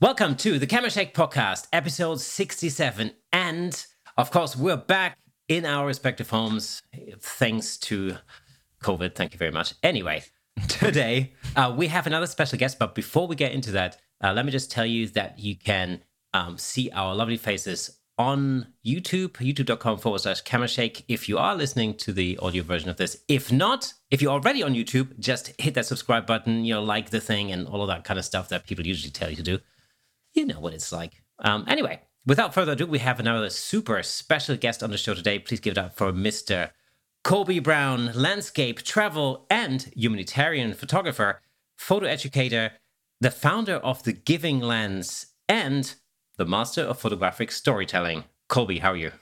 Welcome to the ChemiShake podcast, episode 67. And of course, we're back in our respective homes thanks to COVID. Thank you very much. Anyway, today uh, we have another special guest. But before we get into that, uh, let me just tell you that you can um, see our lovely faces on YouTube, youtube.com forward slash ChemiShake, if you are listening to the audio version of this. If not, if you're already on YouTube, just hit that subscribe button, you know, like the thing and all of that kind of stuff that people usually tell you to do you know what it's like. Um, anyway, without further ado, we have another super special guest on the show today. Please give it up for Mr. Colby Brown, landscape, travel, and humanitarian photographer, photo educator, the founder of The Giving Lens, and the master of photographic storytelling. Colby, how are you?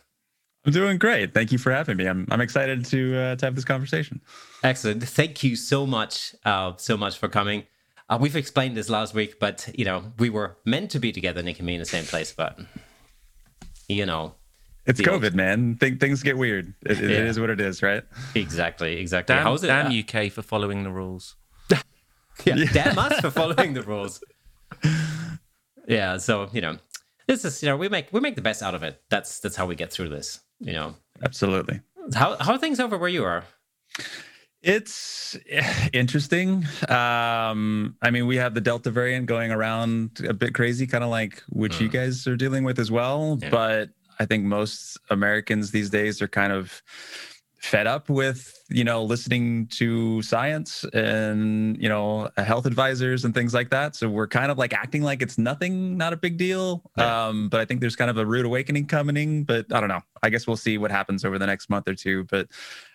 I'm doing great. Thank you for having me. I'm I'm excited to uh, to have this conversation. Excellent. Thank you so much, uh, so much for coming. Uh, we've explained this last week, but you know, we were meant to be together, Nick and me, in the same place, but you know, it's COVID, old... man. Th- things get weird. It, it yeah. is what it is, right? Exactly, exactly. Damn, How's it? Damn uh, UK for following the rules. yeah, yeah, damn us for following the rules. Yeah, so you know, this is you know we make we make the best out of it. That's that's how we get through this. You know, absolutely. How how are things over where you are? It's interesting. Um, I mean, we have the Delta variant going around a bit crazy, kind of like which mm. you guys are dealing with as well. Yeah. But I think most Americans these days are kind of fed up with you know listening to science and you know health advisors and things like that. So we're kind of like acting like it's nothing not a big deal. Um but i think there's kind of a rude awakening coming but i don't know. I guess we'll see what happens over the next month or two. But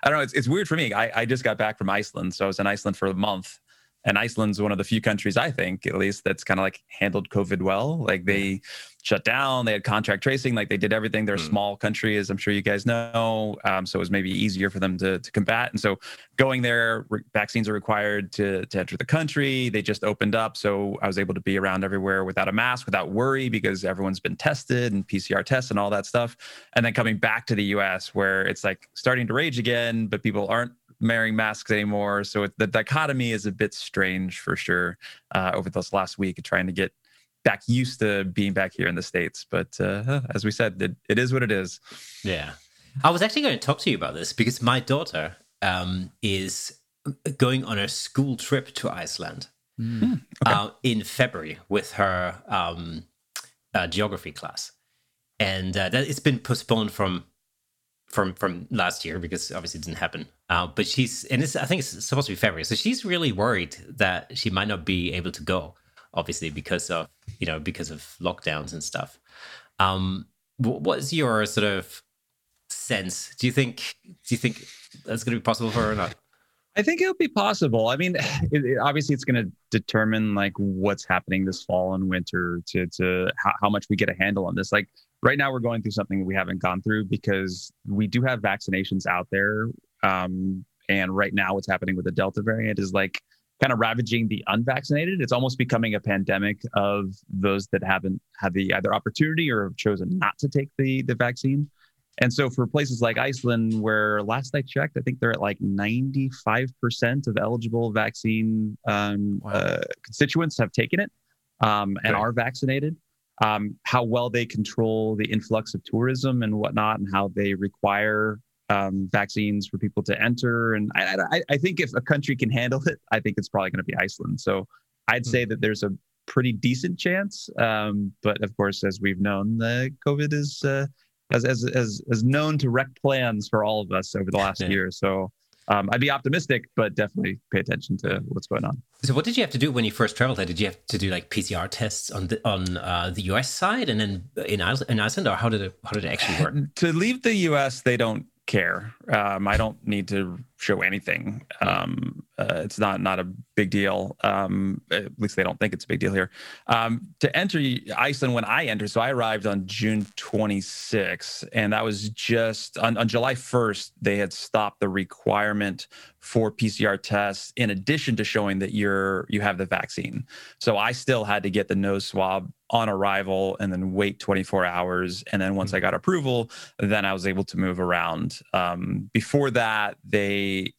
i don't know. It's, it's weird for me. I, I just got back from iceland. So i was in iceland for a month. And Iceland's one of the few countries I think, at least, that's kind of like handled COVID well. Like they shut down, they had contract tracing, like they did everything. They're a mm. small country, as I'm sure you guys know, um, so it was maybe easier for them to to combat. And so going there, re- vaccines are required to to enter the country. They just opened up, so I was able to be around everywhere without a mask, without worry, because everyone's been tested and PCR tests and all that stuff. And then coming back to the U.S., where it's like starting to rage again, but people aren't wearing masks anymore. So it, the dichotomy is a bit strange for sure uh, over this last week, trying to get back used to being back here in the States. But uh, as we said, it, it is what it is. Yeah. I was actually going to talk to you about this because my daughter um, is going on a school trip to Iceland mm. okay. uh, in February with her um, uh, geography class. And uh, that, it's been postponed from from from last year because obviously it didn't happen. Uh, but she's and it's I think it's supposed to be February, so she's really worried that she might not be able to go, obviously because of you know because of lockdowns and stuff. Um, what's your sort of sense? Do you think do you think that's going to be possible for her or not? I think it'll be possible. I mean, it, it, obviously, it's going to determine like what's happening this fall and winter to to how, how much we get a handle on this. Like right now, we're going through something we haven't gone through because we do have vaccinations out there, um, and right now, what's happening with the Delta variant is like kind of ravaging the unvaccinated. It's almost becoming a pandemic of those that haven't had the either opportunity or have chosen not to take the the vaccine. And so for places like Iceland, where last I checked, I think they're at like 95% of eligible vaccine um, wow. uh, constituents have taken it um, and are vaccinated. Um, how well they control the influx of tourism and whatnot, and how they require um, vaccines for people to enter. And I, I, I, think if a country can handle it, I think it's probably going to be Iceland. So I'd mm-hmm. say that there's a pretty decent chance. Um, but of course, as we've known, the COVID is uh, as as as as known to wreck plans for all of us over the last yeah. year. So um, I'd be optimistic, but definitely pay attention to what's going on. So, what did you have to do when you first traveled there? Did you have to do like PCR tests on the on uh, the US side and then in Iceland, in Iceland, or how did it how did it actually work? to leave the US, they don't care. Um, I don't need to show anything. Um, uh, it's not not a big deal. Um, at least they don't think it's a big deal here. Um, to enter Iceland when I entered, so I arrived on June 26, and that was just on, on July 1st. They had stopped the requirement for PCR tests in addition to showing that you're you have the vaccine. So I still had to get the nose swab on arrival and then wait 24 hours. And then once I mm-hmm. got approval, then I was able to move around. Um, before that, they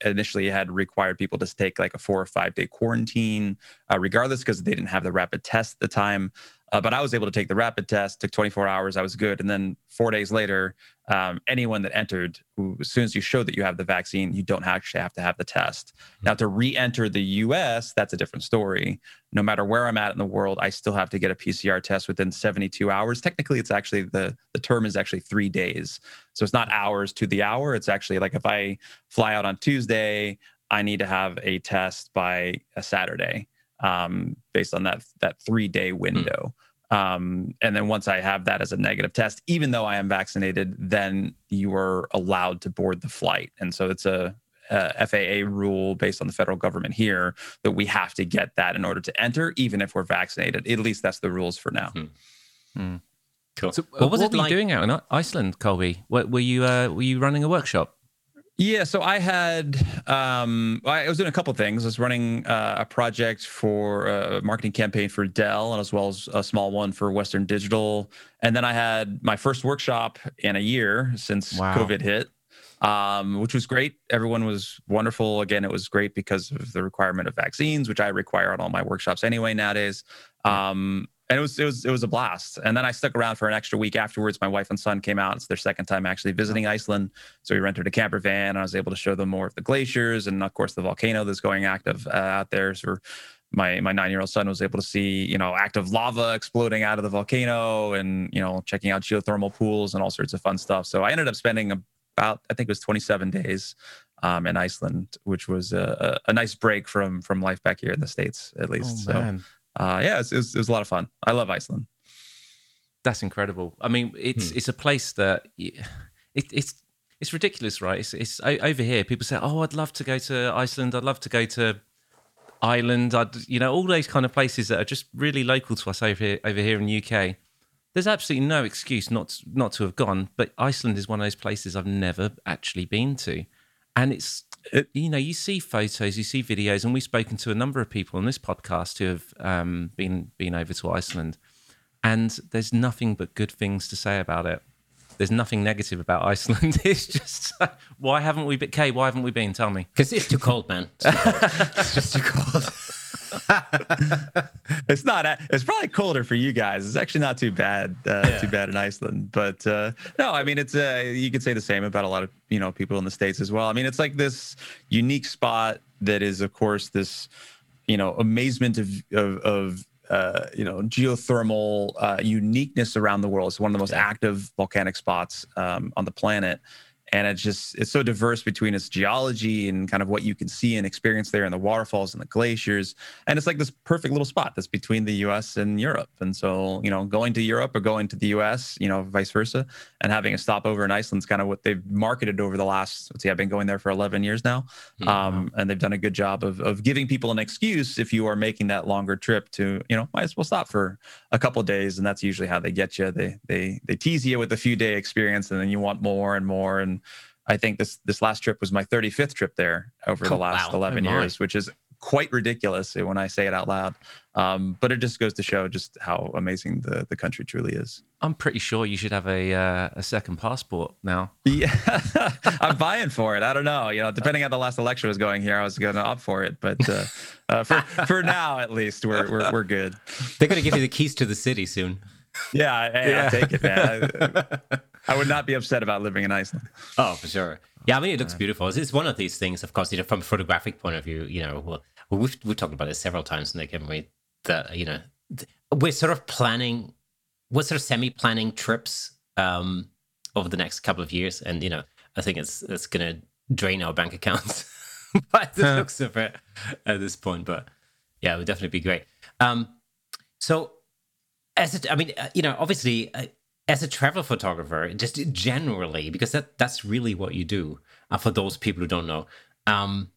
initially had required people to take like a four or five day quarantine, uh, regardless, because they didn't have the rapid test at the time. Uh, but I was able to take the rapid test. Took 24 hours. I was good. And then four days later, um, anyone that entered, who, as soon as you show that you have the vaccine, you don't actually have to have the test. Mm-hmm. Now, to re-enter the U.S., that's a different story. No matter where I'm at in the world, I still have to get a PCR test within 72 hours. Technically, it's actually the the term is actually three days. So it's not hours to the hour. It's actually like if I fly out on Tuesday, I need to have a test by a Saturday um, based on that that three day hmm. window. Um, and then once I have that as a negative test, even though I am vaccinated, then you are allowed to board the flight. And so it's a, a FAA rule based on the federal government here that we have to get that in order to enter, even if we're vaccinated. At least that's the rules for now. Mm. Mm. Cool. So, what was what it were like? you doing out in Iceland, Colby? What, were you uh, were you running a workshop? Yeah, so I had um, I was doing a couple things. I was running uh, a project for a marketing campaign for Dell, and as well as a small one for Western Digital. And then I had my first workshop in a year since wow. COVID hit, um, which was great. Everyone was wonderful. Again, it was great because of the requirement of vaccines, which I require on all my workshops anyway nowadays. Um, and it was it was it was a blast. And then I stuck around for an extra week afterwards. My wife and son came out. It's their second time actually visiting Iceland, so we rented a camper van. And I was able to show them more of the glaciers and of course the volcano that's going active uh, out there. So my my nine year old son was able to see you know active lava exploding out of the volcano and you know checking out geothermal pools and all sorts of fun stuff. So I ended up spending about I think it was 27 days um, in Iceland, which was a, a, nice break from from life back here in the states at least. Oh, so uh, yeah, it was, it, was, it was a lot of fun. I love Iceland. That's incredible. I mean, it's hmm. it's a place that it, it's it's ridiculous, right? It's, it's over here. People say, "Oh, I'd love to go to Iceland. I'd love to go to Ireland. I'd you know all those kind of places that are just really local to us over here over here in the UK." There's absolutely no excuse not not to have gone, but Iceland is one of those places I've never actually been to, and it's it, you know, you see photos, you see videos, and we've spoken to a number of people on this podcast who have um, been been over to Iceland, and there's nothing but good things to say about it. There's nothing negative about Iceland. It's just why haven't we been? Kay, why haven't we been? Tell me. Because it's too cold, man. it's just too cold. it's not. It's probably colder for you guys. It's actually not too bad. Uh, yeah. Too bad in Iceland, but uh, no. I mean, it's. Uh, you could say the same about a lot of you know people in the states as well. I mean, it's like this unique spot that is, of course, this you know amazement of of, of uh, you know geothermal uh, uniqueness around the world. It's one of the most active volcanic spots um, on the planet and it's just it's so diverse between its geology and kind of what you can see and experience there and the waterfalls and the glaciers. And it's like this perfect little spot that's between the us and europe. And so you know going to europe or going to the us you know vice versa and having a stopover in iceland's kind of what they've marketed over the last let's see i've been going there for 11 years now. Mm-hmm. um, and they've done a good job of, of giving people an excuse if you are making that longer trip to you know might as well stop for a couple days and that's usually how they get you. They they they tease you with a few day experience and then you want more and more and I think this this last trip was my 35th trip there over the last wow. 11 oh, years, which is quite ridiculous when I say it out loud. Um, but it just goes to show just how amazing the, the country truly is. I'm pretty sure you should have a uh, a second passport now. Yeah, I'm buying for it. I don't know. You know, depending on the last election was going here, I was going to opt for it. But uh, uh, for for now, at least, we're we're, we're good. They're going to give you the keys to the city soon. Yeah, hey, yeah. I'll take it, man. I, would not be upset about living in Iceland. Oh, for sure. Yeah, I mean, it looks beautiful. It's one of these things, of course, you know, from a photographic point of view, you know, well, we've, we've talked about it several times, Nick, haven't we? That, you know, we're sort of planning, we're sort of semi planning trips um, over the next couple of years. And, you know, I think it's, it's going to drain our bank accounts by the looks of it at this point. But yeah, it would definitely be great. Um, so, as it, I mean, uh, you know, obviously, uh, as a travel photographer, just generally, because that that's really what you do. Uh, for those people who don't know, um,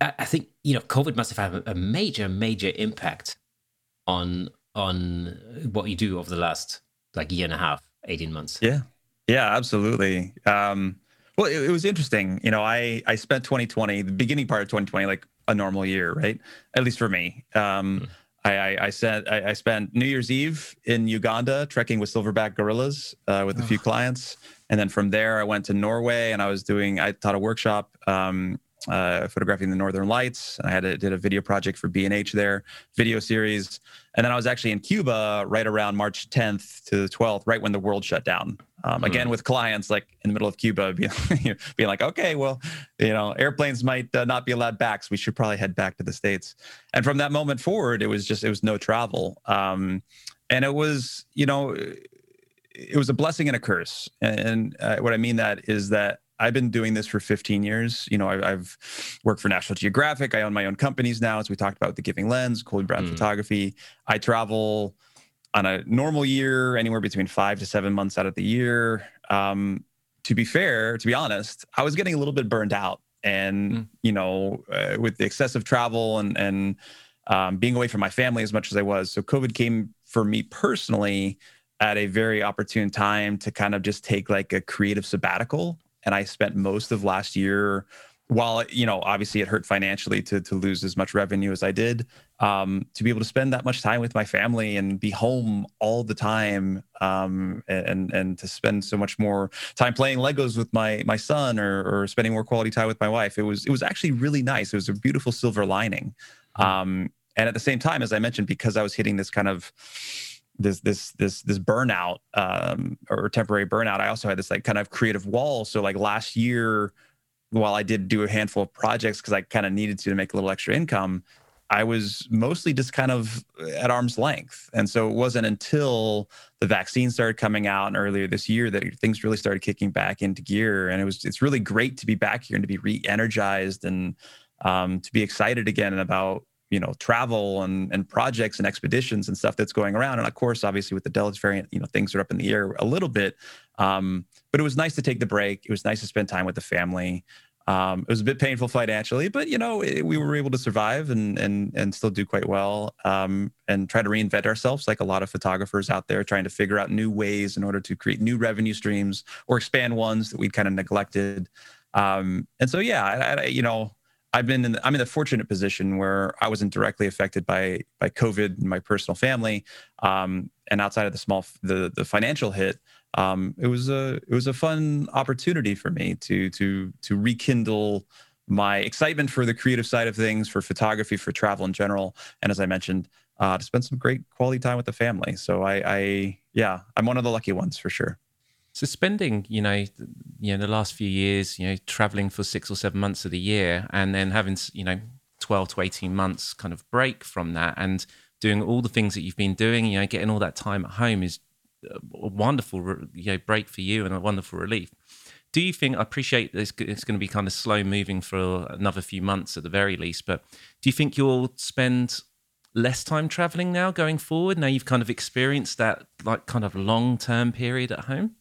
I, I, think you know, COVID must have had a, major, major impact on on what you do over the last like year and a half, eighteen months. Yeah, yeah, absolutely. Um, well, it, it was interesting. You know, I I spent 2020, the beginning part of 2020, like a normal year, right? At least for me. Um, mm I, I, I, sent, I, I, spent New Year's Eve in Uganda trekking with silverback gorillas uh, with a few clients, and then from there I went to Norway and I was doing I taught a workshop um, uh, photographing the Northern Lights. I had a, did a video project for B&H there, video series. And then I was actually in Cuba right around March 10th to the 12th, right when the world shut down. Um, again, mm. with clients like in the middle of Cuba, being, being like, okay, well, you know, airplanes might uh, not be allowed back, so we should probably head back to the states. And from that moment forward, it was just it was no travel, um, and it was you know, it was a blessing and a curse. And uh, what I mean that is that I've been doing this for 15 years. You know, I, have worked for National Geographic. I own my own companies now, as we talked about the Giving Lens, Colby Brown mm. Photography. I travel on a normal year anywhere between five to seven months out of the year. Um, to be fair, to be honest, I was getting a little bit burned out, and mm. you know, uh, with the excessive travel and and um, being away from my family as much as I was. So COVID came for me personally at a very opportune time to kind of just take like a creative sabbatical and I spent most of last year while you know obviously it hurt financially to to lose as much revenue as I did um, to be able to spend that much time with my family and be home all the time um, and and to spend so much more time playing Legos with my my son or or spending more quality time with my wife. It was it was actually really nice. It was a beautiful silver lining. Hmm. um, and at the same time as I mentioned because I was hitting this kind of this this this this burnout um, or temporary burnout. I also had this like kind of creative wall. So like last year, while I did do a handful of projects because I kind of needed to to make a little extra income, I was mostly just kind of at arm's length. And so it wasn't until the vaccine started coming out and earlier this year that things really started kicking back into gear. And it was it's really great to be back here and to be re-energized and um, to be excited again about you know travel and and projects and expeditions and stuff that's going around. And of course obviously with the delta variant you know things are up in the air a little bit. Um, but it was nice to take the break. It was nice to spend time with the family. Um, it was a bit painful financially but you know it, we were able to survive and and and still do quite well. Um, and try to reinvent ourselves like a lot of photographers out there trying to figure out new ways in order to create new revenue streams or expand ones that we'd kind of neglected. Um, and so yeah I, I, you know I've been in the, I'm in the fortunate position where I wasn't directly affected by by COVID in my personal family, um, and outside of the small the the financial hit, um, it was a it was a fun opportunity for me to to to rekindle my excitement for the creative side of things, for photography, for travel in general, and as I mentioned, uh, to spend some great quality time with the family. So I, I yeah, I'm one of the lucky ones for sure. So spending, you know, you know, the last few years, you know, traveling for six or seven months of the year, and then having, you know, twelve to eighteen months kind of break from that, and doing all the things that you've been doing, you know, getting all that time at home is uh, a wonderful, you know, break for you and a wonderful relief. Do you think? I appreciate it's, it's going to be kind of slow moving for another few months at the very least, but do you think you'll spend less time traveling now going forward? Now you've kind of experienced that like kind of long term period at home.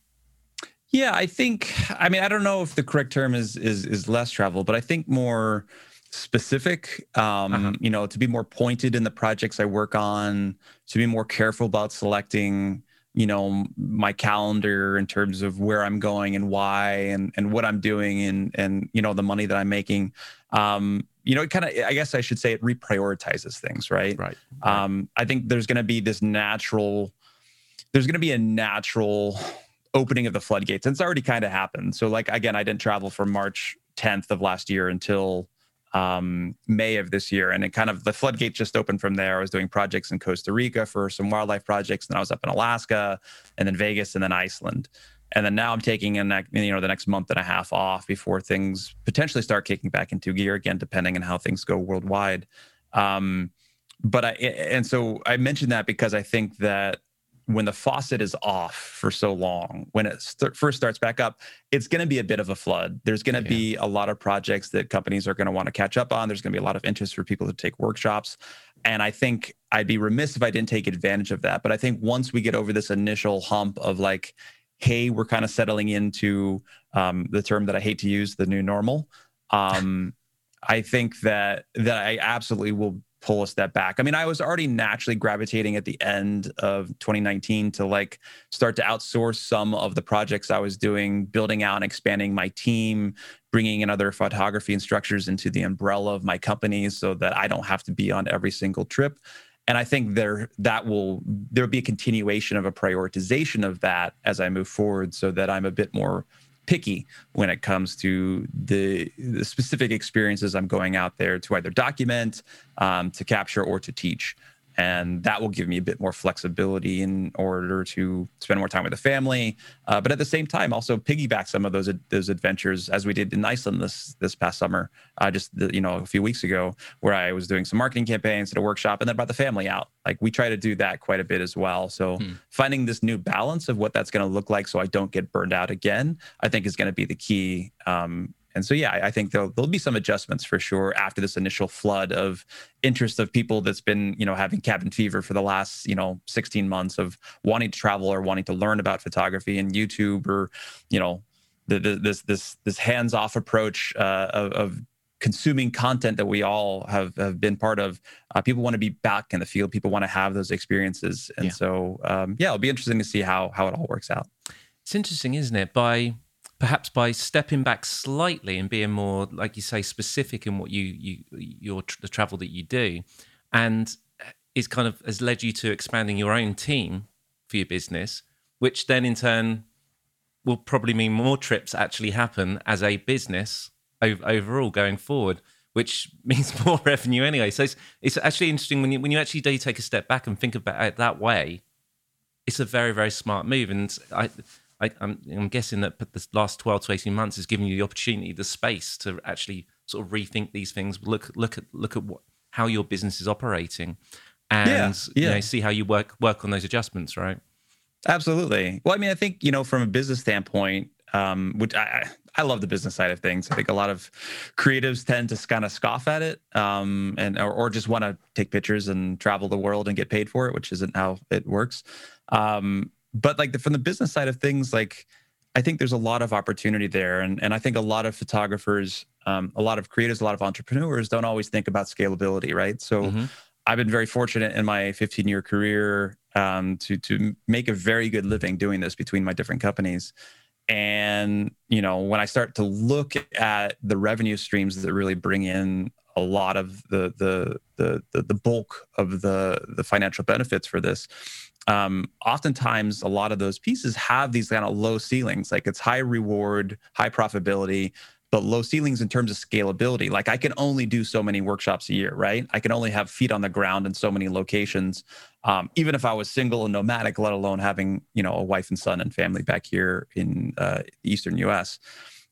Yeah, I think. I mean, I don't know if the correct term is is is less travel, but I think more specific. Um, uh-huh. You know, to be more pointed in the projects I work on, to be more careful about selecting. You know, my calendar in terms of where I'm going and why, and and what I'm doing, and and you know the money that I'm making. Um, you know, it kind of, I guess I should say it reprioritizes things, right? Right. Um, I think there's going to be this natural, there's going to be a natural opening of the floodgates. And it's already kind of happened. So, like, again, I didn't travel from March 10th of last year until um, May of this year. And it kind of the floodgates just opened from there. I was doing projects in Costa Rica for some wildlife projects. And I was up in Alaska and then Vegas and then Iceland. And then now I'm taking ne- you know the next month and a half off before things potentially start kicking back into gear again, depending on how things go worldwide. Um, but I and so I mentioned that because I think that when the faucet is off for so long, when it st- first starts back up, it's going to be a bit of a flood. There's going to yeah. be a lot of projects that companies are going to want to catch up on. There's going to be a lot of interest for people to take workshops. And I think I'd be remiss if I didn't take advantage of that. But I think once we get over this initial hump of like, hey, we're kind of settling into um, the term that I hate to use, the new normal. Um, I think that that I absolutely will pull a step back. I mean, I was already naturally gravitating at the end of 2019 to like start to outsource some of the projects I was doing, building out and expanding my team, bringing in other photography instructors into the umbrella of my company so that I don't have to be on every single trip. And I think there that will there'll be a continuation of a prioritization of that as I move forward so that I'm a bit more picky when it comes to the, the specific experiences I'm going out there to either document, um, to capture, or to teach and that will give me a bit more flexibility in order to spend more time with the family. Uh, but at the same time, also piggyback some of those those adventures as we did in Iceland this this past summer, uh, just the, you know a few weeks ago, where I was doing some marketing campaigns at a workshop, and then brought the family out. Like we try to do that quite a bit as well. So hmm. finding this new balance of what that's going to look like, so I don't get burned out again, I think is going to be the key um, and so, yeah, I think there'll, there'll be some adjustments for sure after this initial flood of interest of people that's been, you know, having cabin fever for the last, you know, 16 months of wanting to travel or wanting to learn about photography and YouTube or, you know, the, the, this this this hands-off approach uh, of, of consuming content that we all have, have been part of. Uh, people want to be back in the field. People want to have those experiences, and yeah. so um, yeah, it'll be interesting to see how how it all works out. It's interesting, isn't it? By perhaps by stepping back slightly and being more, like you say, specific in what you you your the travel that you do, and eh, is kind of has led you to expanding your own team for your business, which then in turn will probably mean more trips actually happen as a business overall going forward which means more revenue anyway. So it's, it's actually interesting when you when you actually do take a step back and think about it that way. It's a very very smart move, and I I, am I'm, I'm guessing that the last 12 to 18 months has given you the opportunity, the space to actually sort of rethink these things, look look at look at what how your business is operating, and yeah, yeah. You know, see how you work work on those adjustments, right? Absolutely. Well, I mean, I think you know from a business standpoint, um, which I I love the business side of things. I think a lot of creatives tend to kind of scoff at it, um, and or, or just want to take pictures and travel the world and get paid for it, which isn't how it works. Um, but like the, from the business side of things, like I think there's a lot of opportunity there, and and I think a lot of photographers, um, a lot of creators, a lot of entrepreneurs don't always think about scalability, right? So. Mm-hmm. I've been very fortunate in my 15 year career um, to to make a very good living doing this between my different companies. And you know, when I start to look at the revenue streams that really bring in a lot of the the the the, the bulk of the the financial benefits for this, um, oftentimes a lot of those pieces have these kind of low ceilings like it's high reward high profitability but low ceilings in terms of scalability. Like i can only do so many workshops a year right? I can only have feet on the ground in so many locations. Um, even if i was single and nomadic let alone having you know a wife and son and family back here in uh, eastern us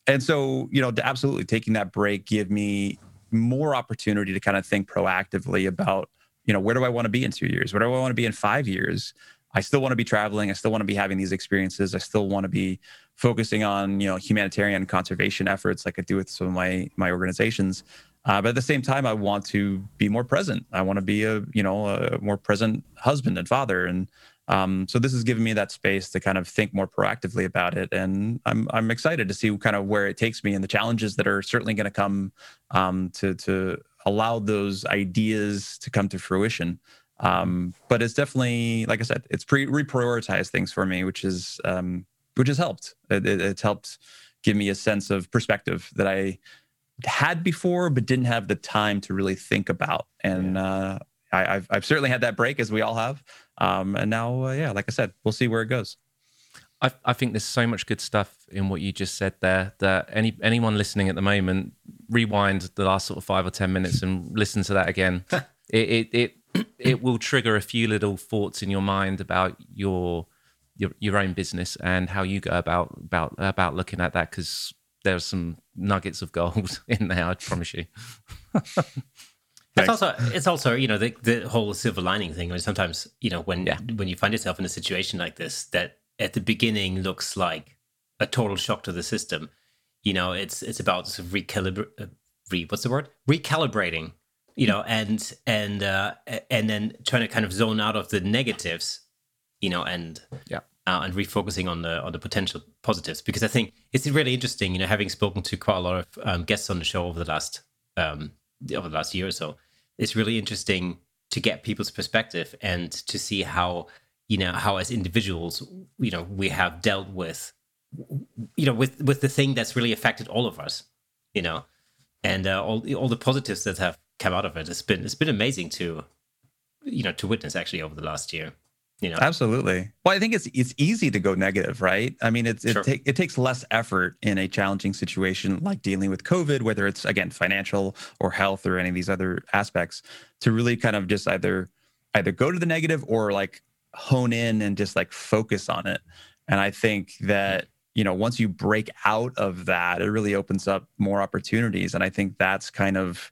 and so you know absolutely taking that break give me more opportunity to kind of think proactively about you know, where do I want to be in two years? Where do I want to be in five years? I still want to be traveling. I still want to be having these experiences. I still want to be focusing on, you know, humanitarian conservation efforts like I do with some of my my organizations. Uh, but at the same time, I want to be more present. I want to be a, you know, a more present husband and father. And um, so this has given me that space to kind of think more proactively about it. And I'm I'm excited to see kind of where it takes me and the challenges that are certainly going to come um, to to allowed those ideas to come to fruition. Um, but it's definitely, like I said, it's pre reprioritized things for me, which is um, which has helped. It, it, it's helped give me a sense of perspective that I had before, but didn't have the time to really think about. And yeah. uh, I, have I've certainly had that break, as we all have. Um, and now, uh, yeah, like I said, we'll see where it goes. I, I think there's so much good stuff in what you just said there that any anyone listening at the moment rewind the last sort of five or ten minutes and listen to that again. it, it it it will trigger a few little thoughts in your mind about your your your own business and how you go about about about looking at that because there's some nuggets of gold in there. I promise you. It's also it's also you know the the whole silver lining thing. Where sometimes you know when yeah. when you find yourself in a situation like this that at the beginning looks like a total shock to the system. You know, it's it's about sort of recalibrate, uh, re what's the word? Recalibrating. You know, and and uh, and then trying to kind of zone out of the negatives. You know, and yeah. Uh, and refocusing on the on the potential positives because I think it's really interesting. You know, having spoken to quite a lot of um, guests on the show over the last um, over the last year or so, it's really interesting to get people's perspective and to see how you know how as individuals you know we have dealt with you know with with the thing that's really affected all of us you know and uh, all all the positives that have come out of it. It's been it's been amazing to you know to witness actually over the last year you know? Absolutely. Well i think it's it's easy to go negative right? I mean it's it, Sure. ta- it takes less effort in a challenging situation like dealing with covid whether it's again financial or health or any of these other aspects to really kind of just either either go to the negative or like hone in and just like focus on it. And i think that you know once you break out of that it really opens up more opportunities. And i think that's kind of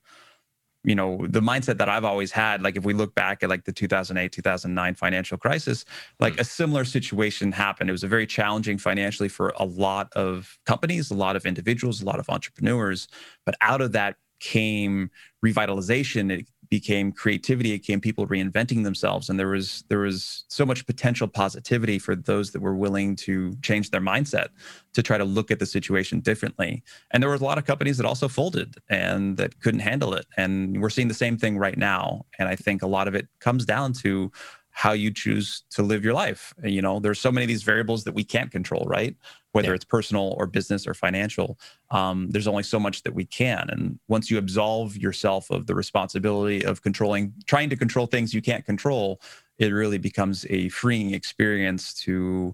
you know the mindset that i've always had like if we look back at like the 2008 2009 financial crisis like hmm. a similar situation happened. It was a very challenging financially for a lot of companies a lot of individuals a lot of entrepreneurs. But out of that came revitalization. It became creativity it came people reinventing themselves and there was there was so much potential positivity for those that were willing to change their mindset to try to look at the situation differently. And there were a lot of companies that also folded and that couldn't handle it and we're seeing the same thing right now. And i think a lot of it comes down to how you choose to live your life. You know there's so many of these variables that we can't control right? Whether Yeah. it's personal or business or financial um, there's only so much that we can. And once you absolve yourself of the responsibility of controlling trying to control things you can't control it really becomes a freeing experience to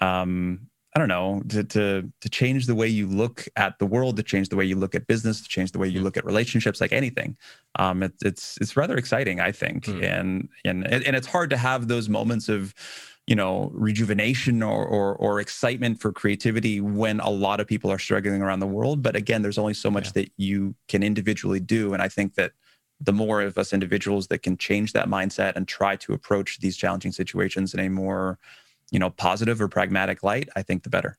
um, i don't know to, to to change the way you look at the world to change the way you look at business to change the way you look at relationships like anything. Um, it, it's it's rather exciting i think. Hmm. and and and it's hard to have those moments of you know rejuvenation or, or or excitement for creativity when a lot of people are struggling around the world. But again there's only so much that you can individually do. And i think that the more of us individuals that can change that mindset and try to approach these challenging situations in a more you know positive or pragmatic light i think the better.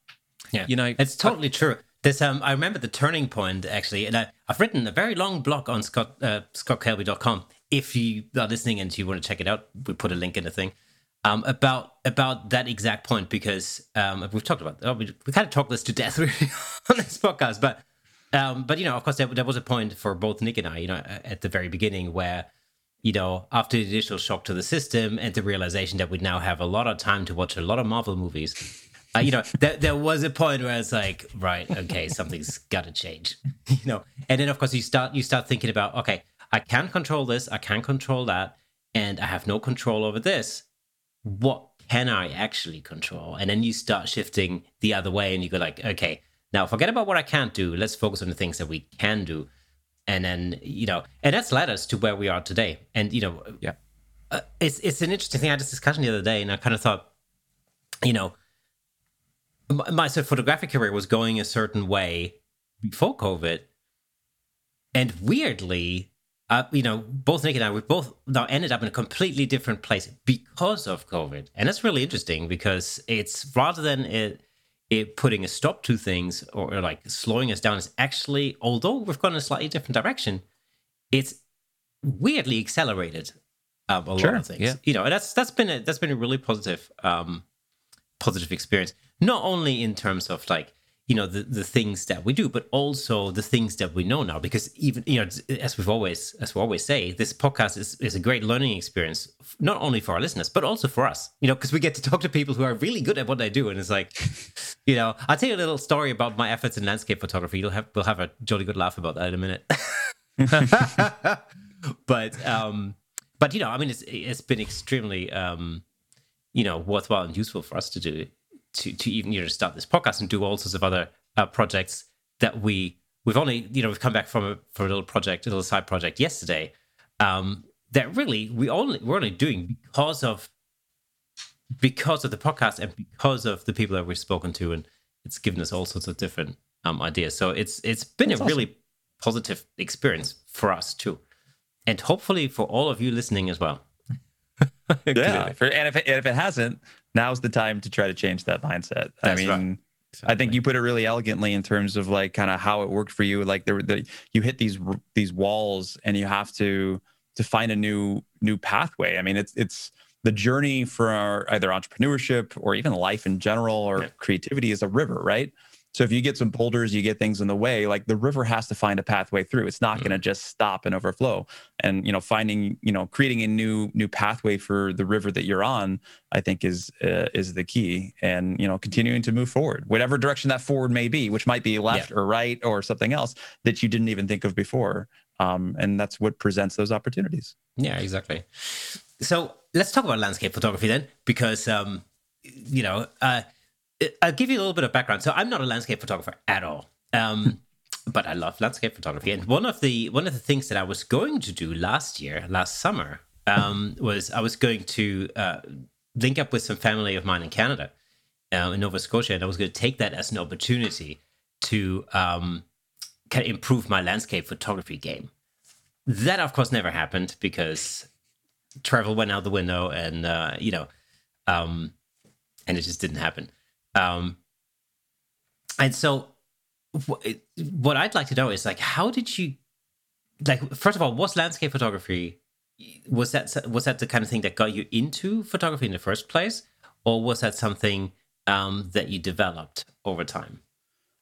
Yeah. You know, it's totally true. This um i remember the turning point actually and I, i've written a very long blog on scott uh, scottkelby.com if you are listening and you want to check it out we put a link in the thing um, about about that exact point because um, we've talked about oh, we, we kind of talked this to death really on this podcast, but um, but you know, of course, there, there was a point for both Nick and I, you know, at the very beginning where you know after the initial shock to the system and the realization that we now have a lot of time to watch a lot of Marvel movies. Uh, you know, there, there was a point where it's like, right, okay, something's got to change, you know, and then of course you start you start thinking about, okay, I can control this, I can control that, and I have no control over this what can I actually control? And then you start shifting the other way and you go like, okay, now forget about what I can't do. Let's focus on the things that we can do. And then, you know, and that's led us to where we are today. And, you know, Yeah. uh, it's, it's an interesting thing. I had this discussion the other day and I kind of thought, you know, my, my sort of photographic career was going a certain way before COVID. And weirdly, uh, you know, both Nick and I, we both now ended up in a completely different place because of COVID, and that's really interesting because it's rather than it, it putting a stop to things or, or like slowing us down, is actually, although we've gone in a slightly different direction, it's weirdly accelerated um, a Sure, lot of things. yeah. You know, that's that's been a, that's been a really positive um, positive experience, not only in terms of like you know the, the things that we do but also the things that we know now because even you know as we've always as we always say this podcast is, is a great learning experience not only for our listeners but also for us you know because we get to talk to people who are really good at what they do and it's like you know i'll tell you a little story about my efforts in landscape photography. You'll have we'll have a jolly good laugh about that in a minute. But um but you know i mean it's it's been extremely um you know worthwhile and useful for us to do to to even you know start this podcast and do all sorts of other uh, projects that we we've only you know we've come back from a for a little project a little side project yesterday. Um that really we only we're only doing because of because of the podcast and because of the people that we've spoken to and it's given us all sorts of different um ideas. So it's it's been That's a really positive experience for us too. And hopefully for all of you listening as well yeah for, and if it, if it hasn't now's the time to try to change that mindset That's i right. mean I think you put it really elegantly in terms of like kind of how it worked for you. Like there, the you hit these these walls, and you have to to find a new new pathway. I mean, it's it's the journey for our, either entrepreneurship or even life in general or Yeah. creativity is a river, right? So if you get some boulders, you get things in the way. Like the river has to find a pathway through. It's not going to just stop and overflow. And you know, finding you know, creating a new new pathway for the river that you're on, I think is uh, is the key. And you know, continuing to move forward, whatever direction that forward may be, which might be left or right or something else that you didn't even think of before. Um, and that's what presents those opportunities. Yeah, exactly. so let's talk about landscape photography then, because um, you know, uh, I'll give you a little bit of background. So I'm not a landscape photographer at all. Um, but I love landscape photography. And one of the one of the things that I was going to do last year, last summer, um, was I was going to uh, link up with some family of mine in Canada, uh, in Nova Scotia, and I was going to take that as an opportunity to um, kind of improve my landscape photography game. That, of course, never happened because travel went out the window, and uh, you know, um, and it just didn't happen. Um, and so, what I'd like to know is like, how did you, like, first of all, was landscape photography was that was that the kind of thing that got you into photography in the first place, or was that something um, that you developed over time?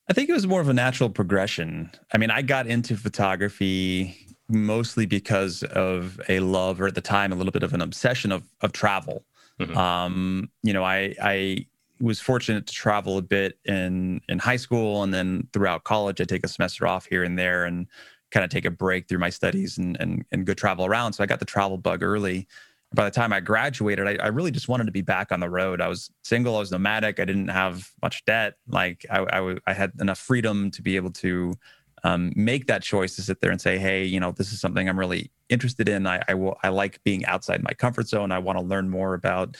I think it was more of a natural progression. I mean, I got into photography mostly because of a love, or at the time, a little bit of an obsession of of travel. Mm-hmm. Um, you know, I I was fortunate to travel a bit in in high school, and then throughout college, I take a semester off here and there, and kind of take a break through my studies and and and go travel around. So I got the travel bug early. By the time I graduated, I, I really just wanted to be back on the road. I was single, I was nomadic, I didn't have much debt. Like I, I, I had enough freedom to be able to um, make that choice to sit there and say, hey, you know, this is something I'm really interested in. I, I like being outside my comfort zone. I want to learn more about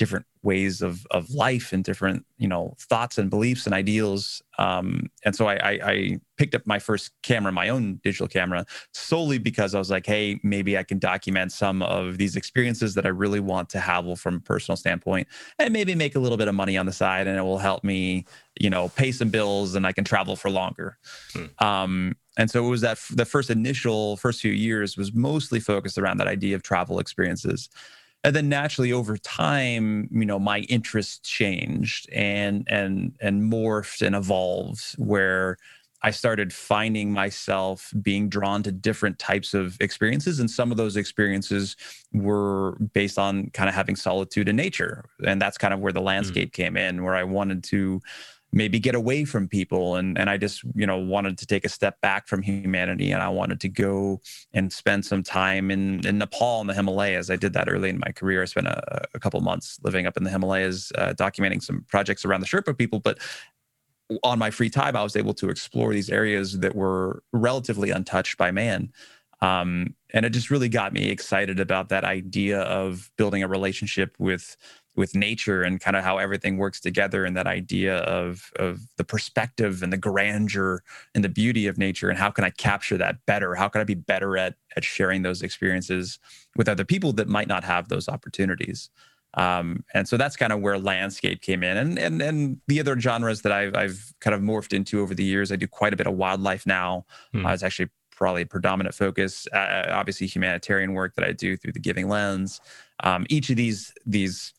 different ways of of life and different you know thoughts and beliefs and ideals. Um, and so I, I, I picked up my first camera my own digital camera solely because i was like hey maybe i can document some of these experiences that i really want to have from a personal standpoint and maybe make a little bit of money on the side and it will help me you know pay some bills and i can travel for longer. Hmm. um, and so it was that the first initial first few years was mostly focused around that idea of travel experiences and then naturally over time you know my interests changed and and and morphed and evolved where I started finding myself being drawn to different types of experiences. And some of those experiences were based on kind of having solitude in nature. And that's kind of where the hmm. landscape mm. came in, where I wanted to maybe get away from people and and I just you know wanted to take a step back from humanity and I wanted to go and spend some time in in Nepal in the Himalayas. I did that early in my career. I spent a, a couple months living up in the Himalayas, uh, documenting some projects around the Sherpa people, but on my free time, I was able to explore these areas that were relatively untouched by man. Um, and it just really got me excited about that idea of building a relationship with with nature and kind of how everything works together and that idea of of the perspective and the grandeur and the beauty of nature and how can I capture that better? How can I be better at at sharing those experiences with other people that might not have those opportunities? Um, and so that's kind of where landscape came in, and and and the other genres that I've I've kind of morphed into over the years. I do quite a bit of wildlife now. Hmm. Uh, it's actually probably a predominant focus. Uh, obviously, humanitarian work that I do through the Giving Lens. Um, each of these these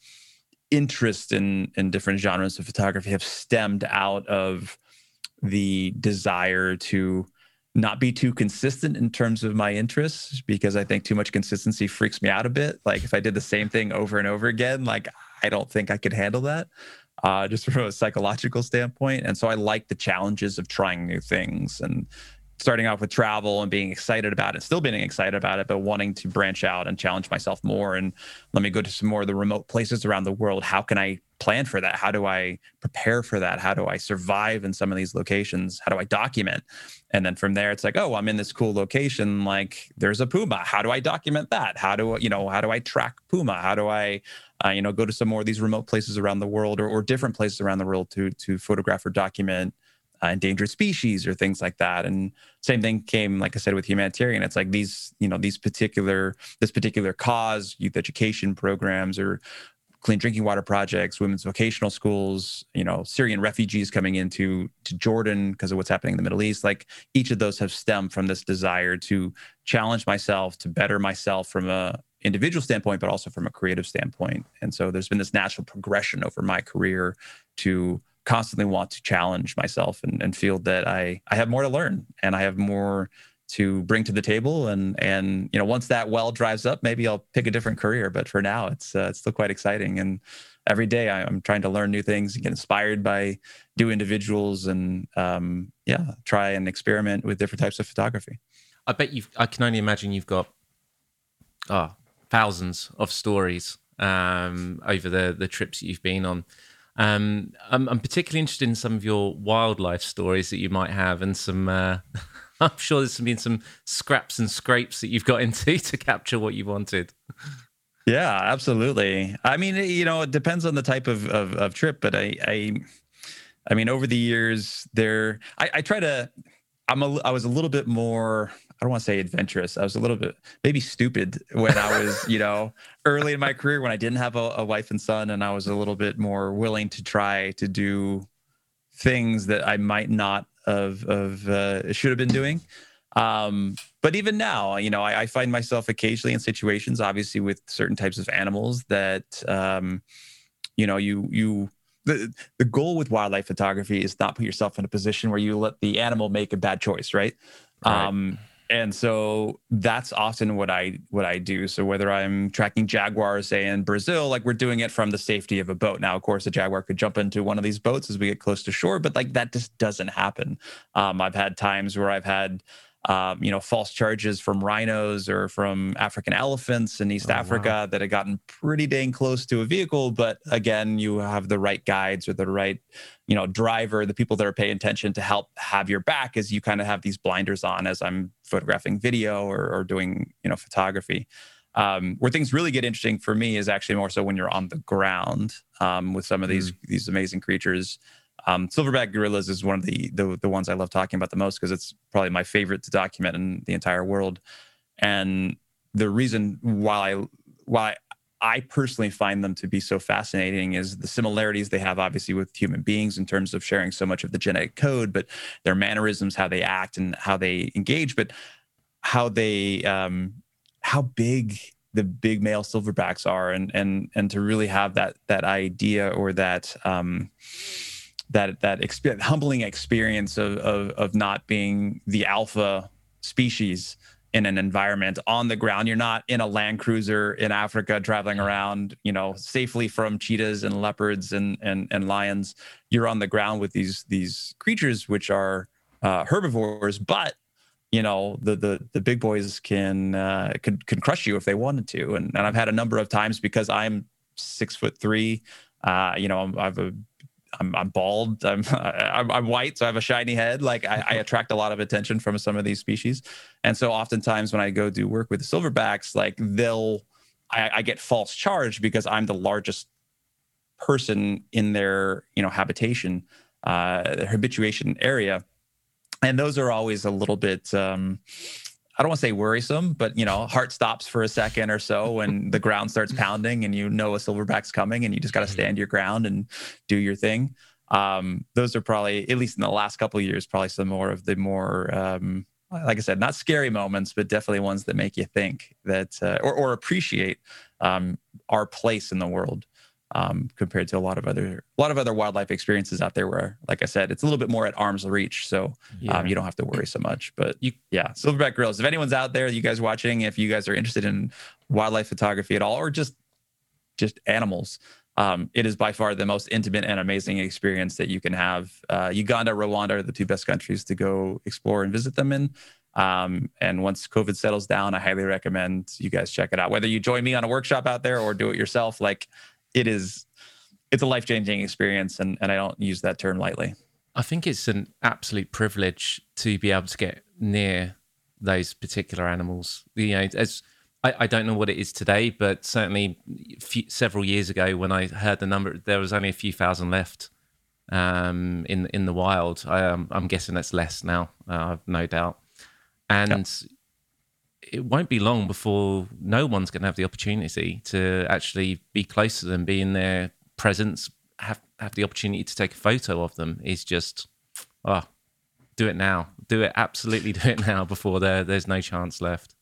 interest in in different genres of photography have stemmed out of the desire to not be too consistent in terms of my interests because I think too much consistency freaks me out a bit. Like if I did the same thing over and over again, like I don't think I could handle that, uh, just from a psychological standpoint. And so I like the challenges of trying new things and starting off with travel and being excited about it, still being excited about it, but wanting to branch out and challenge myself more. And let me go to some more of the remote places around the world. How can I plan for that? How do I prepare for that? How do I survive in some of these locations? How do I document? And then from there, it's like, oh, I'm in this cool location. Like there's a puma. How do I document that? How do you know? How do I track puma? How do I, uh, you know, go to some more of these remote places around the world or, or different places around the world to to photograph or document uh, endangered species or things like that. And same thing came, like I said, with humanitarian. It's like these, you know, these particular this particular cause, youth education programs or clean drinking water projects, women's vocational schools, you know, Syrian refugees coming into to Jordan because of what's happening in the Middle East. Like each of those have stemmed from this desire to challenge myself, to better myself from a individual standpoint, but also from a creative standpoint. And so there's been this natural progression over my career to constantly want to challenge myself and, and feel that I, I have more to learn and I have more to bring to the table. And and you know once that well drives up maybe I'll pick a different career. But for now it's uh, it's still quite exciting. And every day I'm trying to learn new things and get inspired by new individuals and um, yeah try and experiment with different types of photography. I bet you've I can only imagine you've got ah thousands of stories um, over the the trips you've been on. Um, I'm, I'm, particularly interested in some of your wildlife stories that you might have, and some. Uh, I'm sure there's been some scraps and scrapes that you've got into to capture what you wanted. Yeah, absolutely. I mean, you know, it depends on the type of of, of trip, but I, I, I mean, over the years, there, I, I try to. I'm a, I was a little bit more I don't want to say adventurous. I was a little bit maybe stupid when I was, you know, early in my career when I didn't have a, a, wife and son, and I was a little bit more willing to try to do things that I might not have, have uh, should have been doing. Um, but even now, you know, I, I, find myself occasionally in situations, obviously with certain types of animals that, um, you know, you you the the goal with wildlife photography is not put yourself in a position where you let the animal make a bad choice, right? right. Um, and so that's often what i what i do. So whether i'm tracking jaguars say in brazil like we're doing it from the safety of a boat. Now of course a jaguar could jump into one of these boats as we get close to shore but like that just doesn't happen. Um, i've had times where i've had um, you know, false charges from rhinos or from African elephants in East oh, Africa wow. that had gotten pretty dang close to a vehicle. But again, you have the right guides or the right, you know, driver, the people that are paying attention to help have your back as you kind of have these blinders on as I'm photographing video or, or doing, you know, photography. Um, where things really get interesting for me is actually more so when you're on the ground um, with some of these mm. these amazing creatures. Um, silverback gorillas is one of the, the, the ones I love talking about the most because it's probably my favorite to document in the entire world. And the reason why I why I personally find them to be so fascinating is the similarities they have, obviously, with human beings in terms of sharing so much of the genetic code, but their mannerisms, how they act, and how they engage, but how they um, how big the big male silverbacks are, and and and to really have that that idea or that um, that that humbling experience of, of of not being the alpha species in an environment on the ground. You're not in a land cruiser in Africa traveling around, you know, safely from cheetahs and leopards and and, and lions. You're on the ground with these these creatures which are uh, herbivores, but you know the the the big boys can uh, could can crush you if they wanted to. And and I've had a number of times because I'm six foot three. Uh, you know, i have a I'm, I'm bald. I'm, I'm, I'm white, so I have a shiny head. Like I, I, attract a lot of attention from some of these species, and so oftentimes when I go do work with the silverbacks, like they'll, I, I get false charge because I'm the largest person in their you know habitation, uh, habituation area, and those are always a little bit. Um, I don't want to say worrisome, but you know, heart stops for a second or so when the ground starts pounding and you know a silverback's coming and you just got to mm-hmm. stand your ground and do your thing. Um, those are probably, at least in the last couple of years, probably some more of the more, um, like I said, not scary moments, but definitely ones that make you think that uh, or, or appreciate um, our place in the world um, compared to a lot of other a lot of other wildlife experiences out there where like i said it's a little bit more at arm's reach. So um, yeah. um, you don't have to worry so much but you, yeah silverback gorillas if anyone's out there you guys watching if you guys are interested in wildlife photography at all or just just animals um, it is by far the most intimate and amazing experience that you can have. Uh, uganda rwanda are the two best countries to go explore and visit them in. Um, and once covid settles down i highly recommend you guys check it out. Whether you join me on a workshop out there or do it yourself like it is it's a life changing experience, and and I don't use that term lightly. I think it's an absolute privilege to be able to get near those particular animals. You know, as I, I don't know what it is today, but certainly few, several years ago when I heard the number, there was only a few thousand left um, in in the wild. I, am um, guessing that's less now. Uh, I've no doubt. And it won't be long before no one's going to have the opportunity to actually be close to them, be in their presence, have have the opportunity to take a photo of them. Is just, oh, do it now, do it absolutely, do it now before there there's no chance left.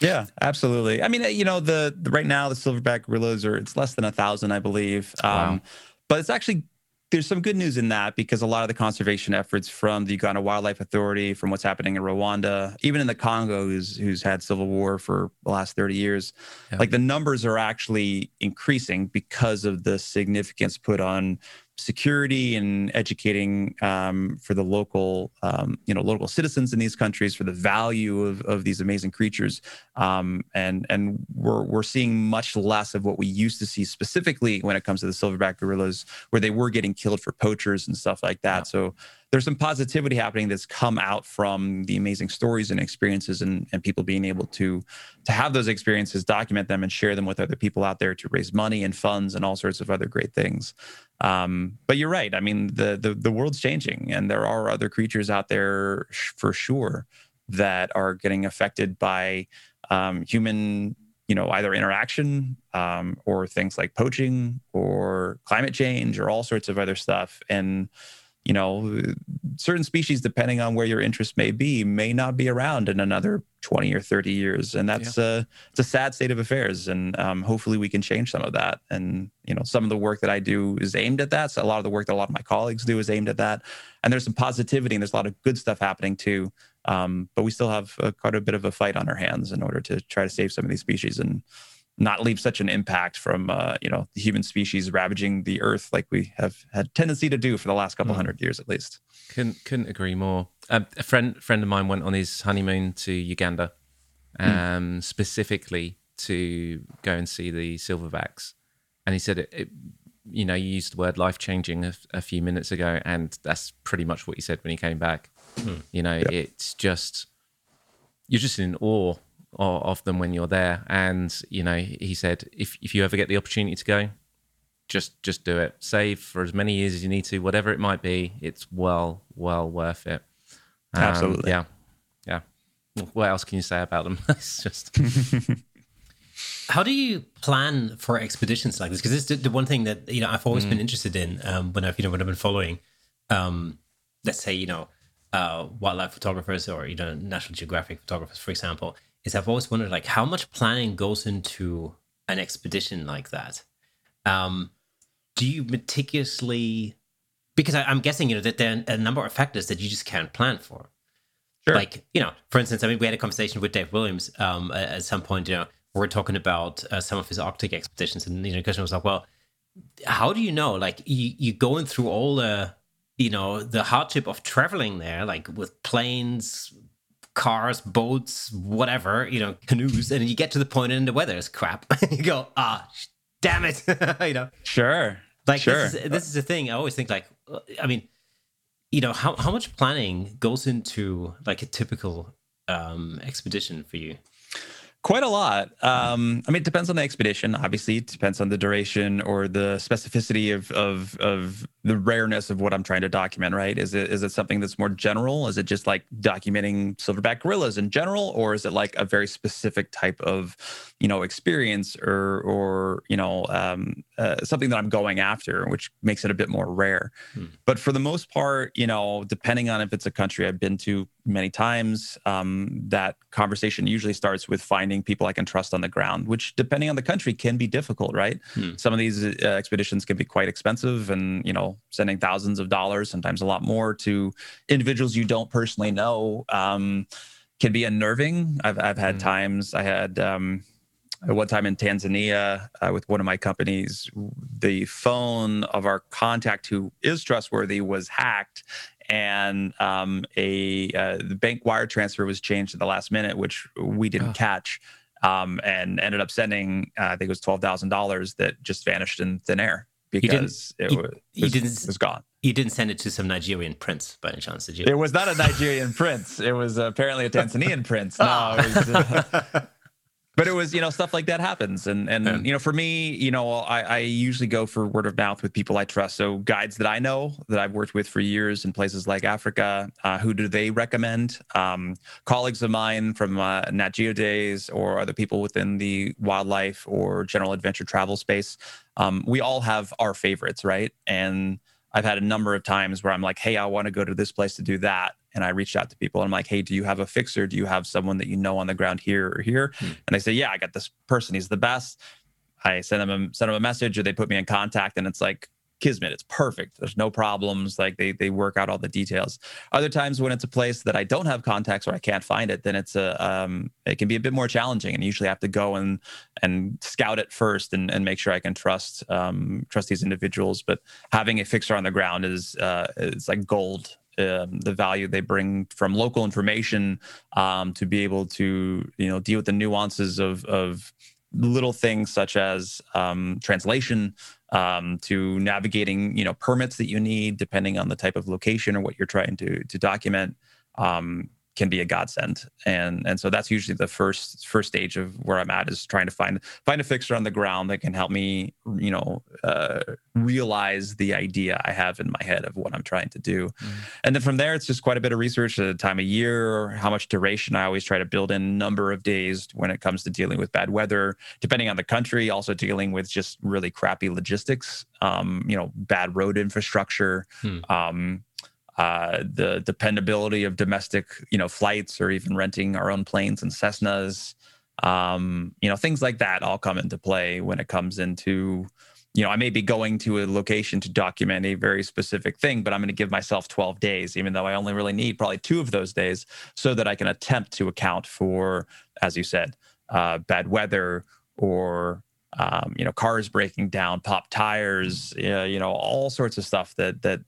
Yeah, absolutely. I mean, you know, the, the right now the silverback gorillas are it's less than a thousand, I believe. Um, wow. But it's actually there's some good news in that because a lot of the conservation efforts from the Uganda Wildlife Authority, from what's happening in Rwanda, even in the Congo, who's who's had civil war for the last 30 years, yeah. like the numbers are actually increasing because of the significance put on security and educating um, for the local, um, you know, local citizens in these countries for the value of, of these amazing creatures. Um, and and we're we're seeing much less of what we used to see specifically when it comes to the silverback gorillas, where they were getting killed for poachers and stuff like that. Yeah. So there's some positivity happening that's come out from the amazing stories and experiences and, and people being able to to have those experiences document them and share them with other people out there to raise money and funds and all sorts of other great things. Um, but you're right. I mean the, the the world's changing and there are other creatures out there for sure that are getting affected by um, human you know either interaction um, or things like poaching or climate change or all sorts of other stuff. And you know, certain species, depending on where your interest may be, may not be around in another 20 or 30 years. And that's yeah. a, it's a sad state of affairs. And um, hopefully we can change some of that. And, you know, some of the work that I do is aimed at that. So a lot of the work that a lot of my colleagues do is aimed at that. And there's some positivity and there's a lot of good stuff happening too. Um, but we still have a, quite a bit of a fight on our hands in order to try to save some of these species. And not leave such an impact from uh, you know the human species ravaging the earth like we have had tendency to do for the last couple mm. hundred years at least. Couldn't couldn't agree more. Um, a friend friend of mine went on his honeymoon to Uganda, hmm. um, mm. specifically to go and see the silverbacks, and he said it, it you know, you used the word life changing a, a, few minutes ago, and that's pretty much what he said when he came back. Hmm. You know, yep. it's just you're just in awe of them when you're there. And you know, he said if if you ever get the opportunity to go, just just do it. Save for as many years as you need to, whatever it might be. It's well well worth it. Um, Absolutely. Yeah, yeah. What else can you say about them? it's just. How do you plan for expeditions like this? Because this is the one thing that you know I've always mm. been interested in um, when I've you know when I've been following, um, let's say you know uh, wildlife photographers or you know National Geographic photographers, for example, is I've always wondered like how much planning goes into an expedition like that. Um, do you meticulously? Because I, am guessing you know that there are a number of factors that you just can't plan for. Sure. Like you know, for instance, I mean, we had a conversation with Dave Williams um, at some point. You know, we're talking about uh, some of his Arctic expeditions, and you know, the question was like, well, how do you know? Like you you going through all the you know the hardship of traveling there, like with planes, cars, boats, whatever, you know, canoes, and you get to the point and the weather is crap. you go, ah, damn it, you know. Sure. Like sure. This, is, this is the thing. I always think like, I mean, you know, how how much planning goes into like a typical um expedition for you? Quite a lot. Um, I mean, it depends on the expedition. Obviously, it depends on the duration or the specificity of of of the rareness of what I'm trying to document. Right? Is it is it something that's more general? Is it just like documenting silverback gorillas in general, or is it like a very specific type of, you know, experience or or you know um, uh, something that I'm going after, which makes it a bit more rare. Hmm. But for the most part, you know, depending on if it's a country I've been to many times, um, that conversation usually starts with finding people I can trust on the ground, which, depending on the country, can be difficult. Right? Hmm. Some of these uh, expeditions can be quite expensive, and you know, sending thousands of dollars, sometimes a lot more, to individuals you don't personally know. Um, can be unnerving. I've I've had hmm. times I had um, at one time in Tanzania uh, with one of my companies, the phone of our contact who is trustworthy was hacked, and um, a uh, the bank wire transfer was changed at the last minute, which we didn't oh. catch, um, and ended up sending uh, I think it was twelve thousand dollars that just vanished in thin air because it, was, it was, didn't, was gone. You didn't send it to some Nigerian prince by any chance, did you? It was not a Nigerian prince. It was apparently a Tanzanian prince. No, it was, uh, but it was you know stuff like that happens. And and yeah. you know for me you know I, I usually go for word of mouth with people i trust. So guides that i know that i've worked with for years in places like africa uh, who do they recommend? Um, colleagues of mine from uh, nat geo days or other people within the wildlife or general adventure travel space. Um, we all have our favorites right? And I've had a number of times where I'm like, hey, I want to go to this place to do that. And I reached out to people and I'm like, hey, do you have a fixer? Do you have someone that you know on the ground here or here? Hmm. And they say, yeah, I got this person. He's the best. I send them a, send them a message or they put me in contact and it's like, kismet. It's perfect. There's no problems. Like they they work out all the details. Other times when it's a place that I don't have contacts or I can't find it, then it's a um, it can be a bit more challenging, and usually I have to go and and scout it first and, and make sure I can trust um, trust these individuals. But having a fixer on the ground is uh, is like gold. Um, the value they bring from local information um, to be able to you know deal with the nuances of of little things such as um, translation um, to navigating you know permits that you need depending on the type of location or what you're trying to to document. Um, can be a godsend and and so that's usually the first first stage of where i'm at is trying to find find a fixer on the ground that can help me you know uh, realize the idea i have in my head of what i'm trying to do mm. and then from there it's just quite a bit of research at the time of year how much duration i always try to build in number of days when it comes to dealing with bad weather depending on the country also dealing with just really crappy logistics um, you know bad road infrastructure hmm. um, uh, the dependability of domestic, you know, flights or even renting our own planes and Cessnas, um, you know, things like that all come into play when it comes into, you know, I may be going to a location to document a very specific thing, but I'm going to give myself 12 days, even though I only really need probably two of those days, so that I can attempt to account for, as you said, uh, bad weather or um, you know cars breaking down, pop tires, you know, all sorts of stuff that that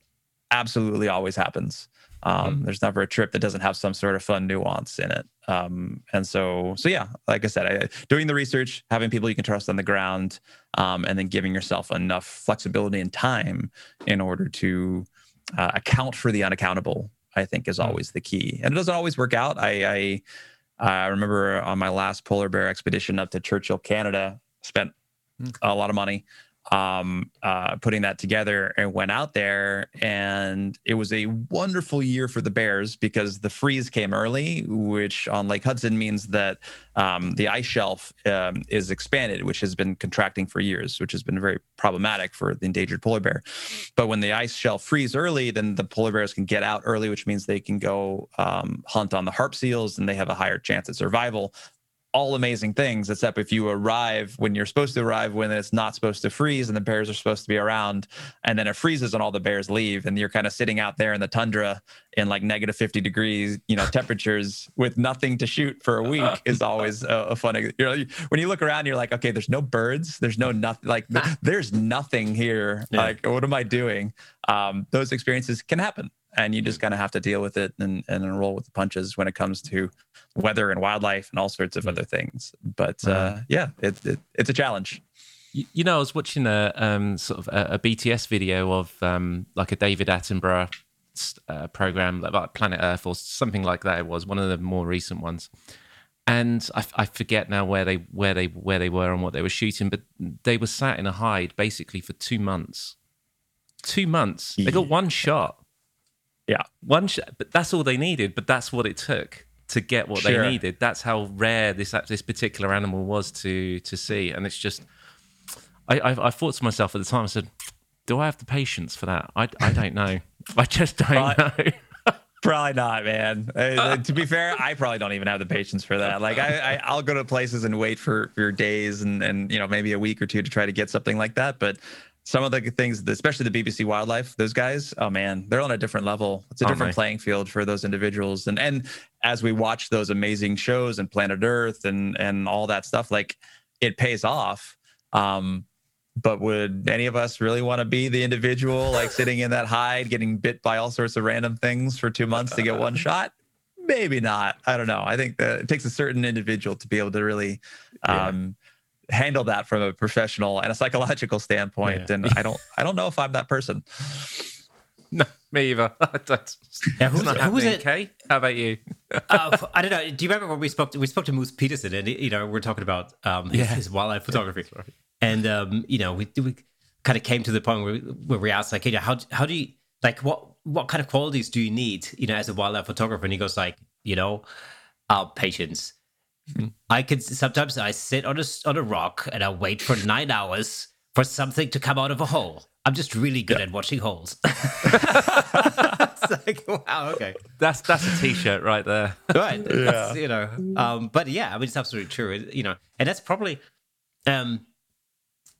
absolutely always happens. Um, mm-hmm. There's never a trip that doesn't have some sort of fun nuance in it. Um, and so, so yeah, like I said, I, doing the research, having people you can trust on the ground, um, and then giving yourself enough flexibility and time in order to uh, account for the unaccountable, I think is mm-hmm. always the key. And it doesn't always work out. I, I, I remember on my last polar bear expedition up to Churchill, Canada, spent mm. a lot of money um, uh, putting that together and went out there. And it was a wonderful year for the Bears because the freeze came early, which on Lake Hudson means that um, the ice shelf um, is expanded, which has been contracting for years, which has been very problematic for the endangered polar bear. But when the ice shelf freeze early, then the polar bears can get out early, which means they can go um, hunt on the harp seals and they have a higher chance at survival all amazing things, except if you arrive when you're supposed to arrive when it's not supposed to freeze and the bears are supposed to be around, and then it freezes and all the bears leave, and you're kind of sitting out there in the tundra in like negative 50 degrees, you know, temperatures with nothing to shoot for a week is always a, a fun. You know, when you look around, you're like, okay, there's no birds, there's no nothing, like there's nothing here. Yeah. Like, what am I doing? Um, those experiences can happen and you just kind of have to deal with it and, and roll with the punches when it comes to weather and wildlife and all sorts of other things. But uh, yeah, it, it, it's a challenge. You, know, I was watching a um, sort of a, a, BTS video of um, like a David Attenborough uh, program, like Planet Earth or something like that. It was one of the more recent ones, and I, I forget now where they where they where they were and what they were shooting, but they were sat in a hide basically for two months. Two months. They got one shot yeah, one sh- but that's all they needed. But that's what it took to get what sure. they needed. That's how rare this this particular animal was to to see. And it's just, I, I, I thought to myself at the time, I said, do I have the patience for that? I, I don't know. I just don't know. probably not, man. Uh, to be fair, I probably don't even have the patience for that. Like I, I will go to places and wait for for days and and you know maybe a week or two to try to get something like that. But some of the things, especially the BBC Wildlife, those guys, oh man, they're on a different level. It's a oh, different playing field for those individuals. And and as we watch those amazing shows and Planet Earth and and all that stuff, like it pays off. Um, but would any of us really want to be the individual like sitting in that hide, getting bit by all sorts of random things for two months to get one shot? Maybe not. I don't know. I think that it takes a certain individual to be able to really um, handle that from a professional and a psychological standpoint. Yeah. And I don't, I don't know if I'm that person. No, me either. yeah, who's, who was it? Okay, how about you? uh, I don't know. Do you remember when we spoke? To, we spoke to Moose Peterson, and you know we're talking about um, his, yeah. his wildlife photography, and um, you know we, we kind of came to the point where, where we asked like, you know, how how do you like what what kind of qualities do you need, you know, as a wildlife photographer? And he goes like, you know, uh, patience, I could sometimes I sit on a on a rock and I wait for nine hours for something to come out of a hole. I'm just really good yeah. at watching holes. it's like wow, okay. That's that's a t-shirt right there. right. Yeah. you know. Um, but yeah, I mean it's absolutely true. You know, and that's probably um,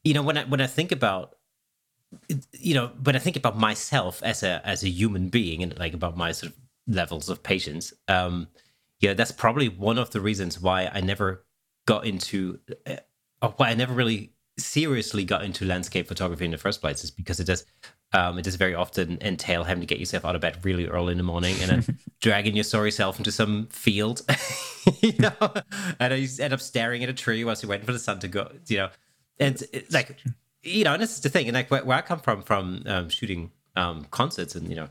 you know when I when I think about you know, when I think about myself as a as a human being and like about my sort of levels of patience, um, yeah, that's probably one of the reasons why I never got into, uh, or why I never really seriously got into landscape photography in the first place is because it does um, it does very often entail having to get yourself out of bed really early in the morning and then dragging your sorry self into some field, you know, and you end up staring at a tree whilst you're waiting for the sun to go, you know, and it, like, you know, and this is the thing, and like where, where I come from, from um, shooting um, concerts and you know,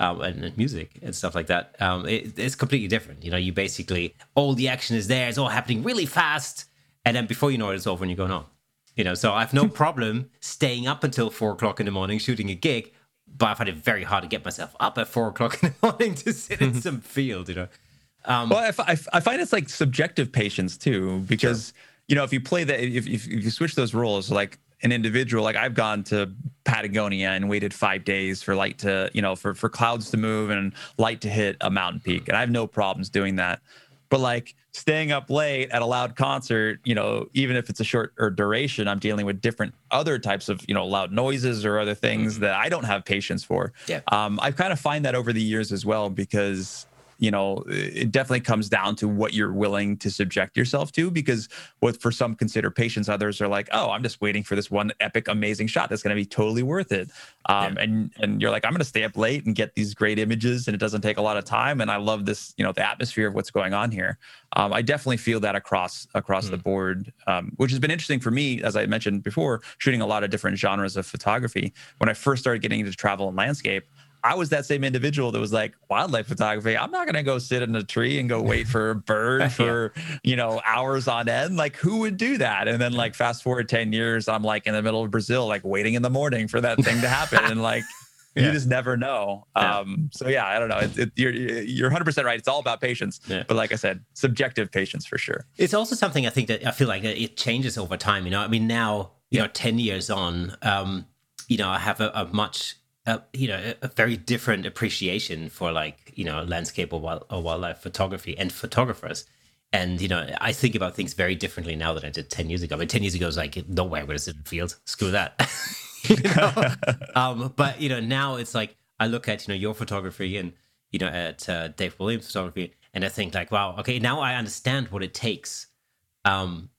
um, and, music and stuff like that, um, it, it's completely different. You know, you basically all the action is there, it's all happening really fast, and then before you know it, it's over and you're going home. You know, so I have no problem staying up until four o'clock in the morning shooting a gig, but I find it very hard to get myself up at four o'clock in the morning to sit in some field. You know. Um, well, I, I, find it's like subjective patience too, because sure. you know if you play that, if, if, if you switch those roles, like an individual, like I've gone to Patagonia and waited five days for light to, you know, for for clouds to move and light to hit a mountain peak, and I have no problems doing that. But like staying up late at a loud concert, you know, even if it's a short or duration, I'm dealing with different other types of, you know, loud noises or other things mm-hmm. that I don't have patience for. Yeah. Um, I've kind of find that over the years as well because you know it definitely comes down to what you're willing to subject yourself to because what for some consider patience others are like oh i'm just waiting for this one epic amazing shot that's going to be totally worth it um, yeah. and and you're like i'm going to stay up late and get these great images and it doesn't take a lot of time and i love this you know the atmosphere of what's going on here um, i definitely feel that across across mm. the board um, which has been interesting for me as i mentioned before shooting a lot of different genres of photography when i first started getting into travel and landscape I was that same individual that was like wildlife photography. I'm not going to go sit in a tree and go wait for a bird for, yeah. you know, hours on end. Like who would do that? And then like fast forward 10 years, I'm like in the middle of Brazil, like waiting in the morning for that thing to happen. and like, yeah. you just never know. Yeah. Um, so yeah, I don't know. It, it, you're, you're 100% right. It's all about patience, but like I said, subjective patience for sure. It's also something I think that I feel like it changes over time. You know, I mean, now, you know, 10 years on, um, you know, I have a, a much a, you know a very different appreciation for like you know landscape or, wild, or wildlife photography and photographers. And you know i think about things very differently now than i did 10 years ago. I mean 10 years ago I was like no way i'm going to sit in the field. Screw that. You know? um, but you know now it's like i look at you know your photography and you know at uh, dave williams photography and i think like wow okay now i understand what it takes um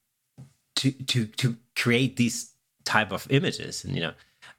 to to to create these type of images. And you know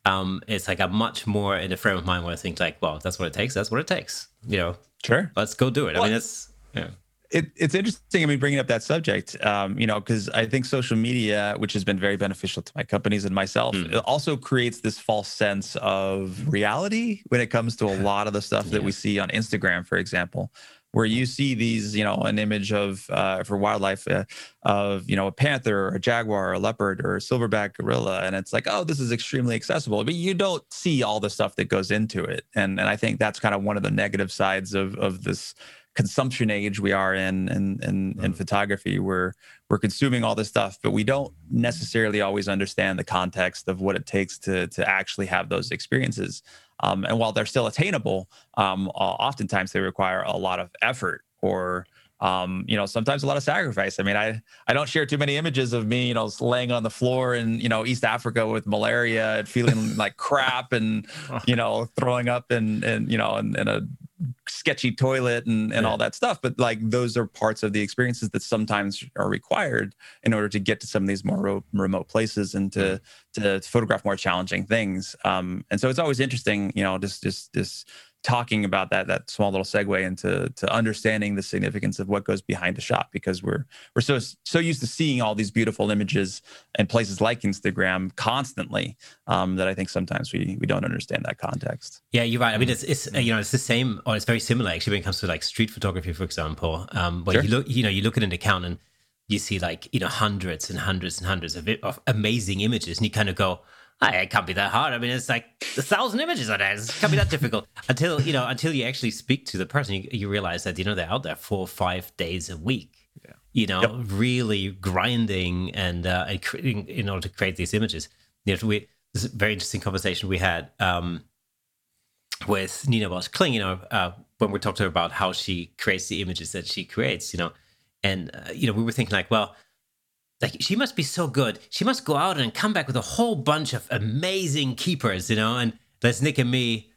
um, it's like I'm much more in a frame of mind where I think like, well, that's what it takes. That's what it takes. You know, sure. Let's go do it. Well, I mean, it's yeah. It, it's interesting. I mean, bringing up that subject, um, you know, because I think social media, which has been very beneficial to my companies and myself, mm. it also creates this false sense of reality when it comes to a lot of the stuff yeah. that we see on Instagram, for example where you see these, you know, an image of uh, for wildlife uh, of you know a panther or a jaguar or a leopard or a silverback gorilla, and it's like, oh, this is extremely accessible, but you don't see all the stuff that goes into it, and and I think that's kind of one of the negative sides of of this consumption age we are in in in, in mm. photography where we're consuming all this stuff but we don't necessarily always understand the context of what it takes to to actually have those experiences um, and while they're still attainable, um, oftentimes they require a lot of effort or um, you know, sometimes a lot of sacrifice. I mean, I I don't share too many images of me, you know, laying on the floor in you know East Africa with malaria and feeling like crap and you know throwing up and and you know in, in a sketchy toilet and, and yeah. all that stuff. But like those are parts of the experiences that sometimes are required in order to get to some of these more ro- remote places and to, to, to photograph more challenging things. Um, and so it's always interesting, you know, just just this talking about that that small little segue into to understanding the significance of what goes behind a shot because we're we're so so used to seeing all these beautiful images and places like Instagram constantly um, that I think sometimes we we don't understand that context. Yeah, you're right. I mean, it's it's you know it's the same or it's very similar actually when it comes to like street photography, for example. Um, when sure. you look, you know, you look at an account and you see like you know hundreds and hundreds and hundreds of, of amazing images, and you kind of go it can't be that hard. I mean, it's like a thousand images on it. It can't be that difficult until you know until you actually speak to the person. You, you realize that you know they're out there four or five days a week. Yeah. You know, yep. really grinding and uh, and creating in order to create these images. You know, we this is a very interesting conversation we had um, with Nina Bosch Kling. You know, uh, when we talked to her about how she creates the images that she creates. You know, and uh, you know we were thinking like, well like she must be so good. She must go out and come back with a whole bunch of amazing keepers, you know. And there's Nick and me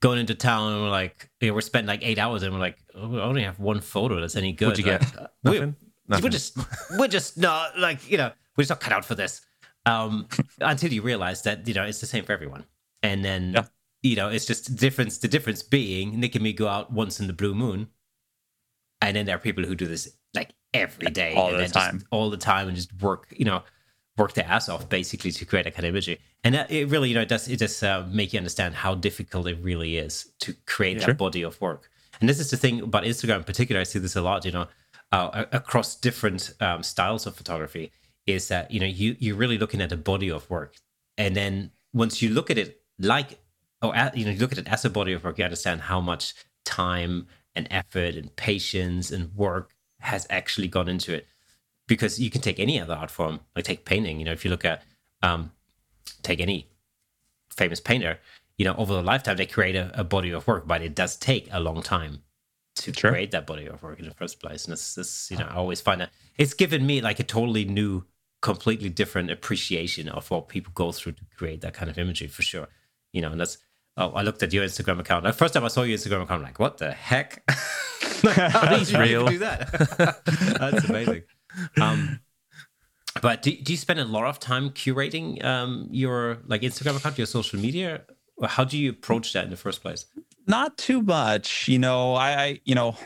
going into town, and we're like, you know, we're spending like eight hours, and we're like, oh, we only have one photo that's any good. What'd you like, get? uh, Nothing? We're, Nothing. we're just, we're just not like, you know, we're just not cut out for this. Um, until you realize that you know it's the same for everyone, and then Yeah. you know it's just the difference. The difference being Nick and me go out once in the blue moon, and then there are people who do this every day, All and the then just time. all the time, and just work, you know, work their ass off basically to create that kind of imagery. And that, it really, you know, it does it does uh, make you understand how difficult it really is to create Sure. that body of work. And this is the thing about Instagram in particular. I see this a lot, you know, uh, across different um, styles of photography. Is that you know you you're really looking at a body of work, and then once you look at it like or at, you know you look at it as a body of work, you understand how much time and effort and patience and work has actually gone into it. Because you can take any other art form, like take painting. You know, if you look at um, take any famous painter, you know, over the lifetime they create a, a body of work, but it does take a long time to Sure. create that body of work in the first place. And it's this, you know, I always find that it's given me like a totally new, completely different appreciation of what people go through to create that kind of imagery for sure. You know, and that's oh, I looked at your Instagram account. The first time I saw your Instagram account, I'm like, what the heck? Are these real? Do that? that's amazing. Um, but do, do you spend a lot of time curating um, your like Instagram account, your social media? How do you approach that in the first place? Not too much. You know, I, I you know,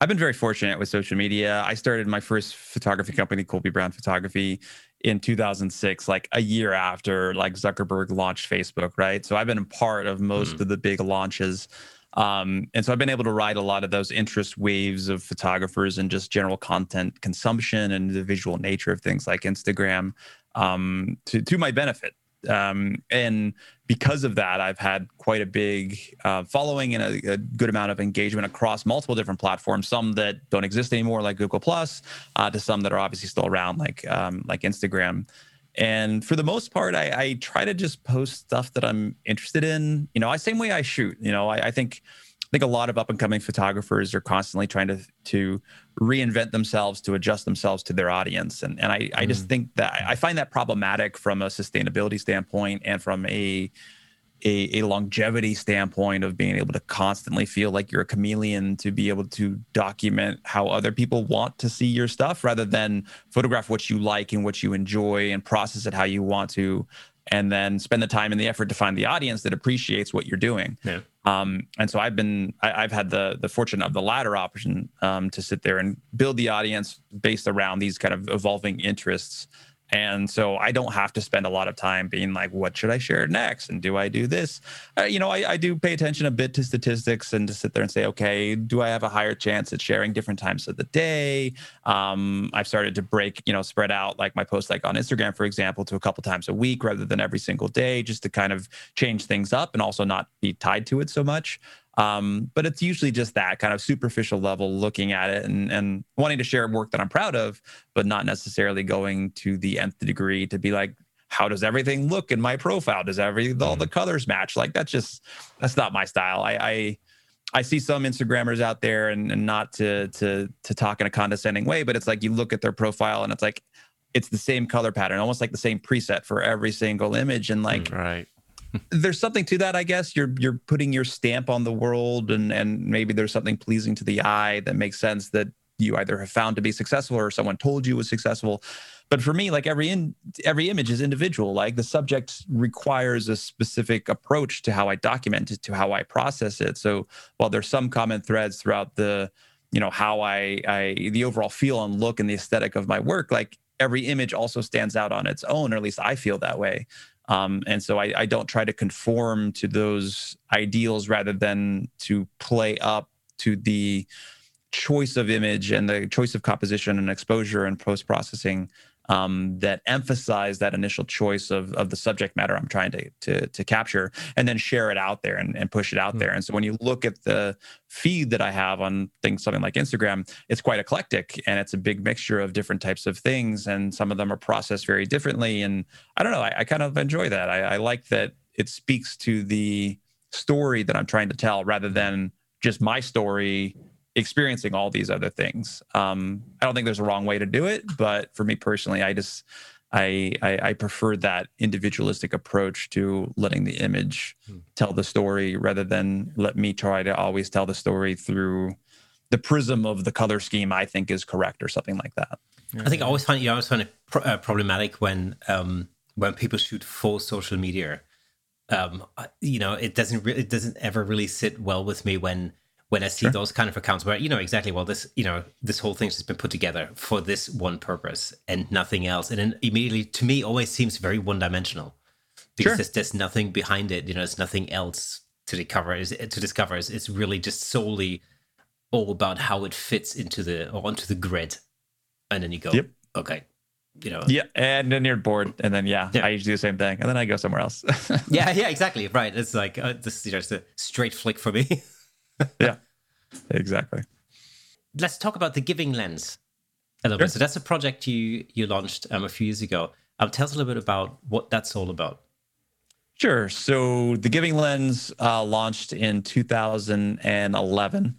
I've been very fortunate with social media. I started my first photography company, Colby Brown Photography, in 2006, like a year after like Zuckerberg launched Facebook, right? So I've been a part of most of the big launches. Um, and so I've been able to ride a lot of those interest waves of photographers and just general content consumption and the visual nature of things like Instagram um, to, to my benefit. Um, and because of that, I've had quite a big uh, following and a, a good amount of engagement across multiple different platforms. Some that don't exist anymore, like Google Plus, uh, to some that are obviously still around, like um, like Instagram. And for the most part, I, I try to just post stuff that I'm interested in. You know, I same way I shoot. You know, I, I think think a lot of up and coming photographers are constantly trying to to reinvent themselves to adjust themselves to their audience, and and I I just mm. think that I find that problematic from a sustainability standpoint and from a a, a longevity standpoint of being able to constantly feel like you're a chameleon to be able to document how other people want to see your stuff rather than photograph what you like and what you enjoy and process it how you want to and then spend the time and the effort to find the audience that appreciates what you're doing Yeah. um, and so I've been, I, I've had the the fortune of the latter option um, to sit there and build the audience based around these kind of evolving interests. And so I don't have to spend a lot of time being like, what should I share next? And do I do this? Uh, you know, I, I do pay attention a bit to statistics and to sit there and say, okay, do I have a higher chance at sharing different times of the day? Um, I've started to break, you know, spread out like my posts like on Instagram, for example, to a couple times a week rather than every single day, just to kind of change things up and also not be tied to it so much. Um, but it's usually just that kind of superficial level looking at it and, and wanting to share work that I'm proud of, but not necessarily going to the nth degree to be like, how does everything look in my profile? Does every all the colors match? Like that's just that's not my style. I I, I see some Instagrammers out there and, and not to to to talk in a condescending way, but it's like you look at their profile and it's like it's the same color pattern, almost like the same preset for every single image. And like Right. There's something to that, I guess. You're you're putting your stamp on the world, and and maybe there's something pleasing to the eye that makes sense that you either have found to be successful or someone told you was successful. But for me, like every in every image is individual. Like the subject requires a specific approach to how I document it, to how I process it. So while there's some common threads throughout the, you know, how I I the overall feel and look and the aesthetic of my work, like every image also stands out on its own, or at least I feel that way. Um, and so I, I don't try to conform to those ideals rather than to play up to the choice of image and the choice of composition and exposure and post processing um, that emphasize that initial choice of, of the subject matter I'm trying to, to, to capture and then share it out there and, and push it out there. And so when you look at the feed that I have on things, something like Instagram, it's quite eclectic and it's a big mixture of different types of things. And some of them are processed very differently. And I don't know, I, I kind of enjoy that. I, I like that it speaks to the story that I'm trying to tell rather than just my story experiencing all these other things. Um, I don't think there's a wrong way to do it, but for me personally, I just I, I, I prefer that individualistic approach to letting the image hmm. tell the story rather than let me try to always tell the story through the prism of the color scheme I think is correct or something like that. I think I always find you know, always find it pr- uh, problematic when um, when people shoot for social media. Um, you know, it doesn't re- it doesn't ever really sit well with me when when I see sure. those kind of accounts where you know exactly well this you know this whole thing's just been put together for this one purpose and nothing else, and then immediately to me always seems very one dimensional because sure. there's, there's, nothing behind it. You know, there's nothing else to discover. Is to discover is it's really just solely all about how it fits into the or onto the grid, and then you go, yep. okay, you know, yeah, and then you're bored, and then yeah, yeah. I usually do the same thing, and then I go somewhere else. yeah, yeah, exactly, right. It's like uh, this, you know, it's a straight flick for me. yeah, exactly. Let's talk about the giving lens a little sure. bit. So that's a project you you launched um, a few years ago. Um, tell us a little bit about what that's all about. Sure. So the Giving Lens uh, launched in 2011.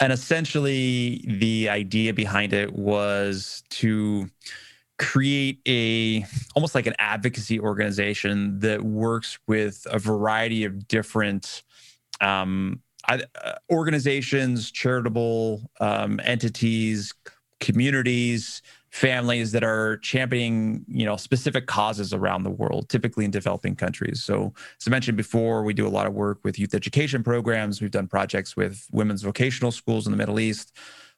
And essentially, the idea behind it was to create a almost like an advocacy organization that works with a variety of different um, uh, organizations, charitable um, entities, communities, families that are championing, you know, specific causes around the world, typically in developing countries. So, as I mentioned before, we do a lot of work with youth education programs. We've done projects with women's vocational schools in the Middle East.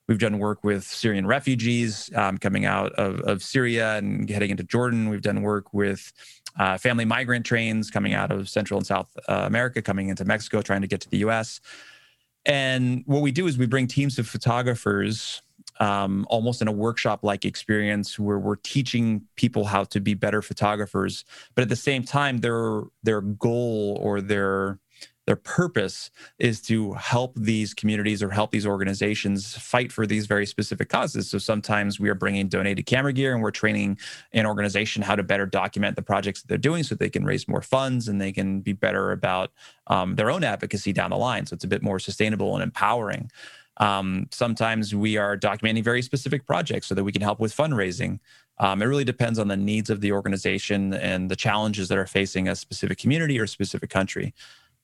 We've done work with Syrian refugees um, coming out of, of Syria and heading into Jordan. We've done work with uh, family migrant trains coming out of Central and South uh, America, coming into Mexico, trying to get to the US. And what we do is we bring teams of photographers um, almost in a workshop like experience where we're teaching people how to be better photographers but at the same time their their goal or their their purpose is to help these communities or help these organizations fight for these very specific causes. So sometimes we are bringing donated camera gear and we're training an organization how to better document the projects that they're doing so they can raise more funds and they can be better about um, their own advocacy down the line. So it's a bit more sustainable and empowering. Um, sometimes we are documenting very specific projects so that we can help with fundraising. Um, it really depends on the needs of the organization and the challenges that are facing a specific community or a specific country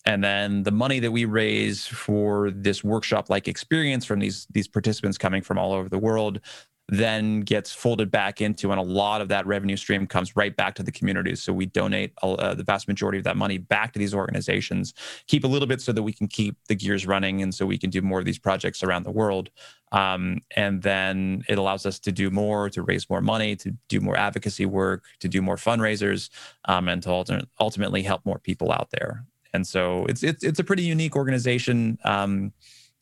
and then the money that we raise for this workshop like experience from these these participants coming from all over the world then gets folded back into and a lot of that revenue stream comes right back to the communities so we donate uh, the vast majority of that money back to these organizations keep a little bit so that we can keep the gears running and so we can do more of these projects around the world. Um, and then it allows us to do more to raise more money to do more advocacy work to do more fundraisers um, and to ultimately help more people out there and so it's it's it's a pretty unique organization. Um,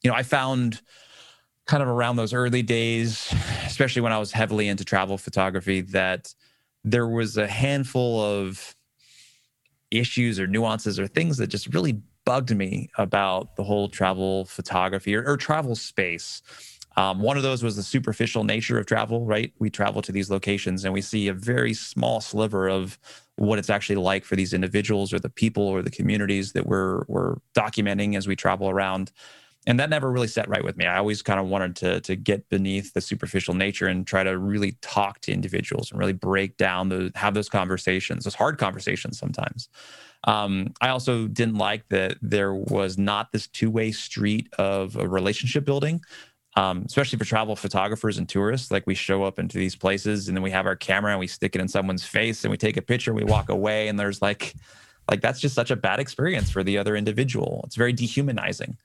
you know, I found kind of around those early days, especially when I was heavily into travel photography, that there was a handful of issues or nuances or things that just really bugged me about the whole travel photography or, or travel space. Um, one of those was the superficial nature of travel, right? We travel to these locations and we see a very small sliver of what it's actually like for these individuals or the people or the communities that we're we're documenting as we travel around. And that never really set right with me. I always kind of wanted to to get beneath the superficial nature and try to really talk to individuals and really break down the have those conversations those hard conversations sometimes. Um, i also didn't like that there was not this two-way street of a relationship building um, especially for travel photographers and tourists. Like we show up into these places and then we have our camera and we stick it in someone's face and we take a picture and we walk away and there's like, like that's just such a bad experience for the other individual. It's very dehumanizing.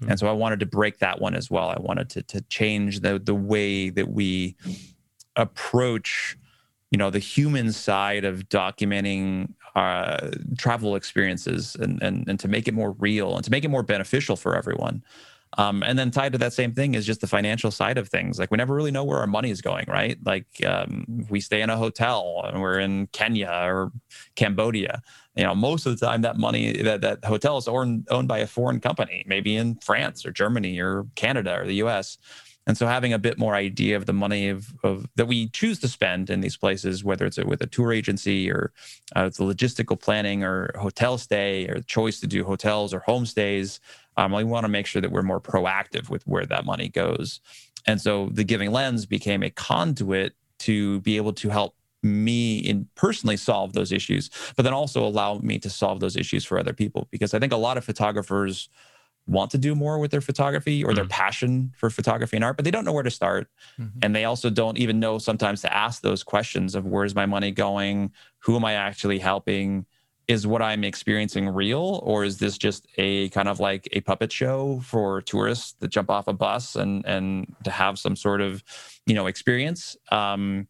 Mm-hmm. And so I wanted to break that one as well. I wanted to to change the the way that we approach, you know, the human side of documenting uh, travel experiences and, and and to make it more real and to make it more beneficial for everyone. Um, and then tied to that same thing is just the financial side of things. Like we never really know where our money is going, right? Like um, we stay in a hotel and we're in Kenya or Cambodia. You know, most of the time that money that that hotel is owned owned by a foreign company, maybe in France or Germany or Canada or the U.S. And so having a bit more idea of the money of, of that we choose to spend in these places, whether it's with a tour agency or uh, the logistical planning or hotel stay or choice to do hotels or homestays, um, we want to make sure that we're more proactive with where that money goes. And so the Giving Lens became a conduit to be able to help me in personally solve those issues, but then also allow me to solve those issues for other people. Because I think a lot of photographers want to do more with their photography or mm their passion for photography and art, but they don't know where to start. Mm-hmm. And they also don't even know sometimes to ask those questions of where's my money going? Who am I actually helping? Is what I'm experiencing real? Or is this just a kind of like a puppet show for tourists that jump off a bus and and to have some sort of, you know, experience? Um,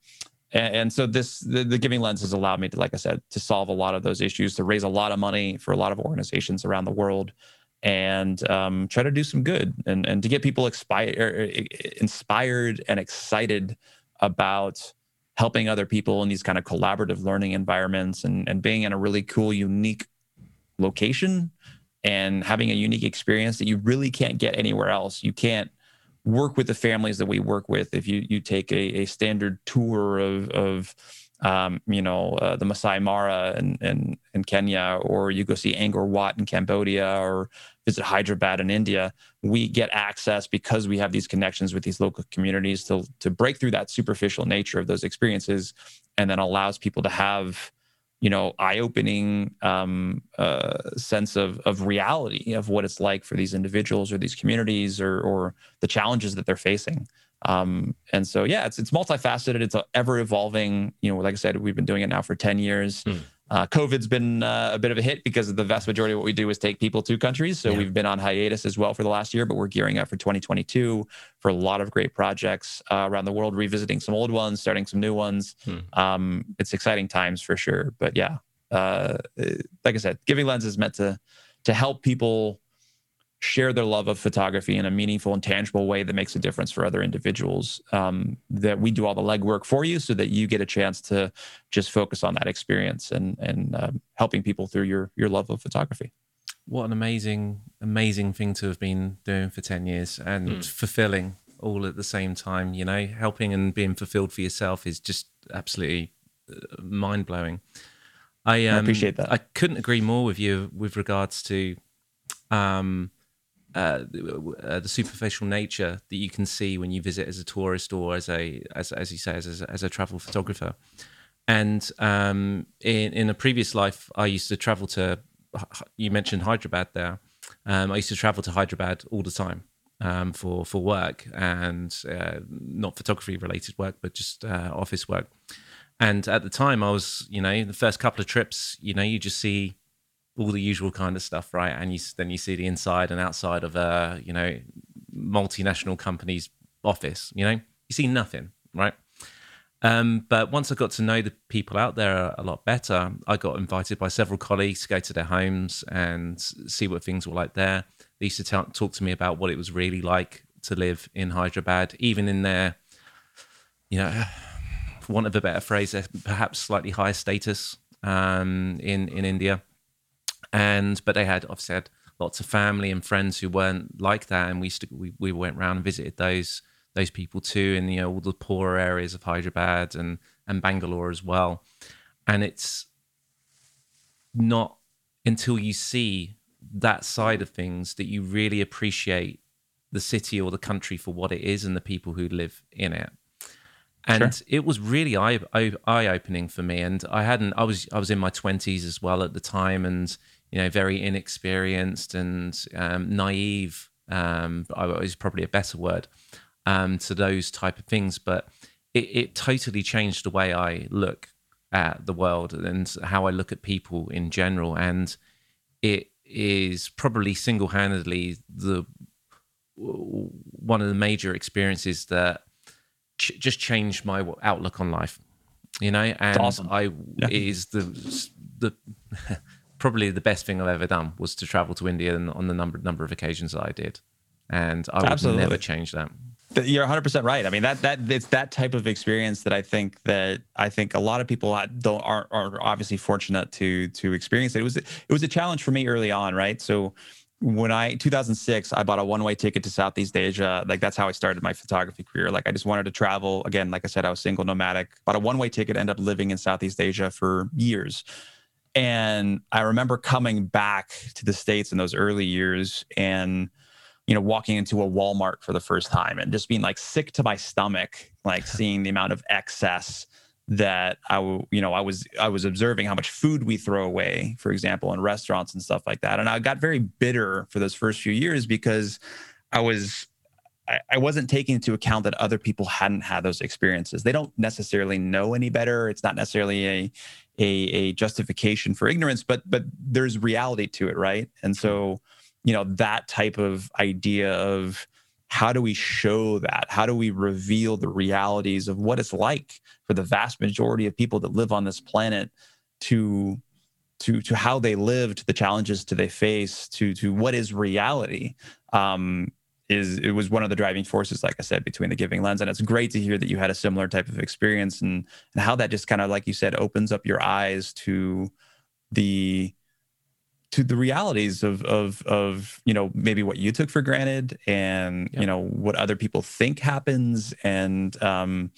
and, and so this the, the giving lens has allowed me to, like I said, to solve a lot of those issues, to raise a lot of money for a lot of organizations around the world and um, try to do some good and, and to get people expi- er, inspired and excited about helping other people in these kind of collaborative learning environments and, and being in a really cool, unique location and having a unique experience that you really can't get anywhere else. You can't work with the families that we work with if you you take a, a standard tour of of um, you know, uh, the Masai Mara in, in, in, Kenya, or you go see Angkor Wat in Cambodia, or visit Hyderabad in India, we get access because we have these connections with these local communities to, to break through that superficial nature of those experiences and then allows people to have, you know, eye-opening um, uh, sense of, of reality of what it's like for these individuals or these communities or, or the challenges that they're facing. Um, and so, yeah, it's it's multifaceted. It's ever evolving. You know, like I said, we've been doing it now for ten years. Hmm. Uh, COVID's been uh, a bit of a hit because the vast majority of what we do is take people to countries. So yeah. we've been on hiatus as well for the last year, but we're gearing up for 2022 for a lot of great projects uh, around the world, revisiting some old ones, starting some new ones. Hmm. Um, it's exciting times for sure. But yeah, uh, like I said, Giving Lens is meant to to help people share their love of photography in a meaningful and tangible way that makes a difference for other individuals. Um, that we do all the legwork for you so that you get a chance to just focus on that experience and and um, helping people through your your love of photography. What an amazing, amazing thing to have been doing for 10 years and mm. fulfilling all at the same time. You know, helping and being fulfilled for yourself is just absolutely uh, mind blowing. I, um, I appreciate that. I couldn't agree more with you with regards to um, uh, uh, the superficial nature that you can see when you visit as a tourist or as a as as you say as a, as a travel photographer. And um, in in a previous life, I used to travel to. You mentioned Hyderabad there. Um, I used to travel to Hyderabad all the time um, for for work and uh, not photography related work, but just uh, office work. And at the time, I was, you know, the first couple of trips, you know, you just see all the usual kind of stuff, right? And you then you see the inside and outside of a you know multinational company's office. You know, you see nothing, right? Um, but once I got to know the people out there a lot better, I got invited by several colleagues to go to their homes and see what things were like there. They used to t- talk to me about what it was really like to live in Hyderabad, even in their, you know, for want of a better phrase, perhaps slightly higher status um, in in India and but they had obviously had lots of family and friends who weren't like that, and we to, we we went around and visited those those people too in you know all the poorer areas of Hyderabad and and Bangalore as well, and it's not until you see that side of things that you really appreciate the city or the country for what it is and the people who live in it and sure. it was really eye eye opening for me. And I hadn't I was I was in my twenties as well at the time, and you know, very inexperienced and um, naive. Um, is probably a better word um, to those type of things, but it, it totally changed the way I look at the world and how I look at people in general. And it is probably single handedly the one of the major experiences that ch- just changed my outlook on life. You know, and awesome. I yeah. is the the probably the best thing I've ever done was to travel to India on the number number of occasions that I did, and I would Absolutely. never change that. You're 100 percent right. I mean that that it's that type of experience that I think that I think a lot of people don't are are obviously fortunate to to experience it. It was it was a challenge for me early on, right? So when I 2006, I bought a one-way ticket to Southeast Asia. Like that's how I started my photography career. Like I just wanted to travel. Again, like I said, I was single, nomadic. Bought a one-way ticket, ended up living in Southeast Asia for years. And I remember coming back to the states in those early years and you know walking into a Walmart for the first time and just being like sick to my stomach, like seeing the amount of excess that I, you know, I was I was observing how much food we throw away, for example, in restaurants and stuff like that, and I got very bitter for those first few years because I was I, I wasn't taking into account that other people hadn't had those experiences. They don't necessarily know any better. It's not necessarily a a, a justification for ignorance, but but there's reality to it, right? And so, you know, that type of idea of how do we show that? How do we reveal the realities of what it's like for the vast majority of people that live on this planet to to to how they live, to the challenges to they face, to to what is reality? Um, is it was one of the driving forces, like I said, between the giving lens. And it's great to hear that you had a similar type of experience and and how that just kind of, like you said, opens up your eyes to the to the realities of of of you know maybe what you took for granted and you know what other people think happens and um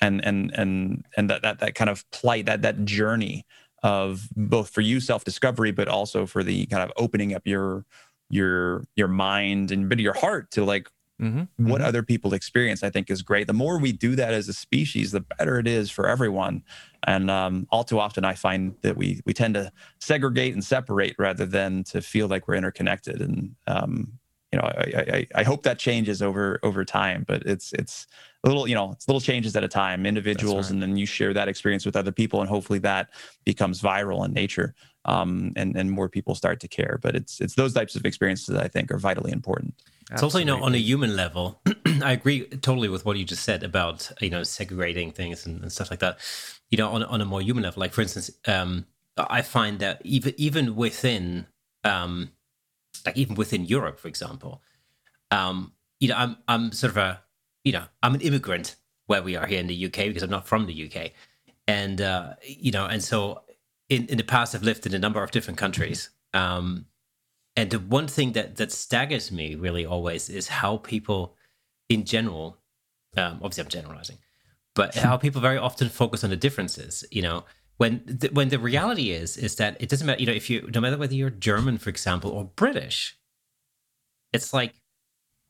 and and and and that that that kind of plight that that journey of both for you self discovery but also for the kind of opening up your your your mind and of your heart to like mm-hmm. what mm-hmm. other people experience i think is great the more we do that as a species the better it is for everyone and um, all too often, I find that we we tend to segregate and separate rather than to feel like we're interconnected. And um, you know, I, I, I hope that changes over over time. But it's it's a little you know it's little changes at a time, individuals, right. and then you share that experience with other people, and hopefully that becomes viral in nature. Um, and and more people start to care. But it's it's those types of experiences that I think are vitally important. It's also, you know, on a human level, I agree totally with what you just said about you know segregating things and, and stuff like that you know, on, on a more human level. Like, for instance, um, I find that even even within, um, like even within Europe, for example, um, you know, I'm I'm sort of a, you know, I'm an immigrant where we are here in the UK because I'm not from the UK, and uh, you know, and so in in the past I've lived in a number of different countries. Um, and the one thing that that staggers me really always is how people, in general, um, obviously I'm generalizing, but how people very often focus on the differences you know when the, when the reality is is that it doesn't matter you know if you no matter whether you're german for example or british it's like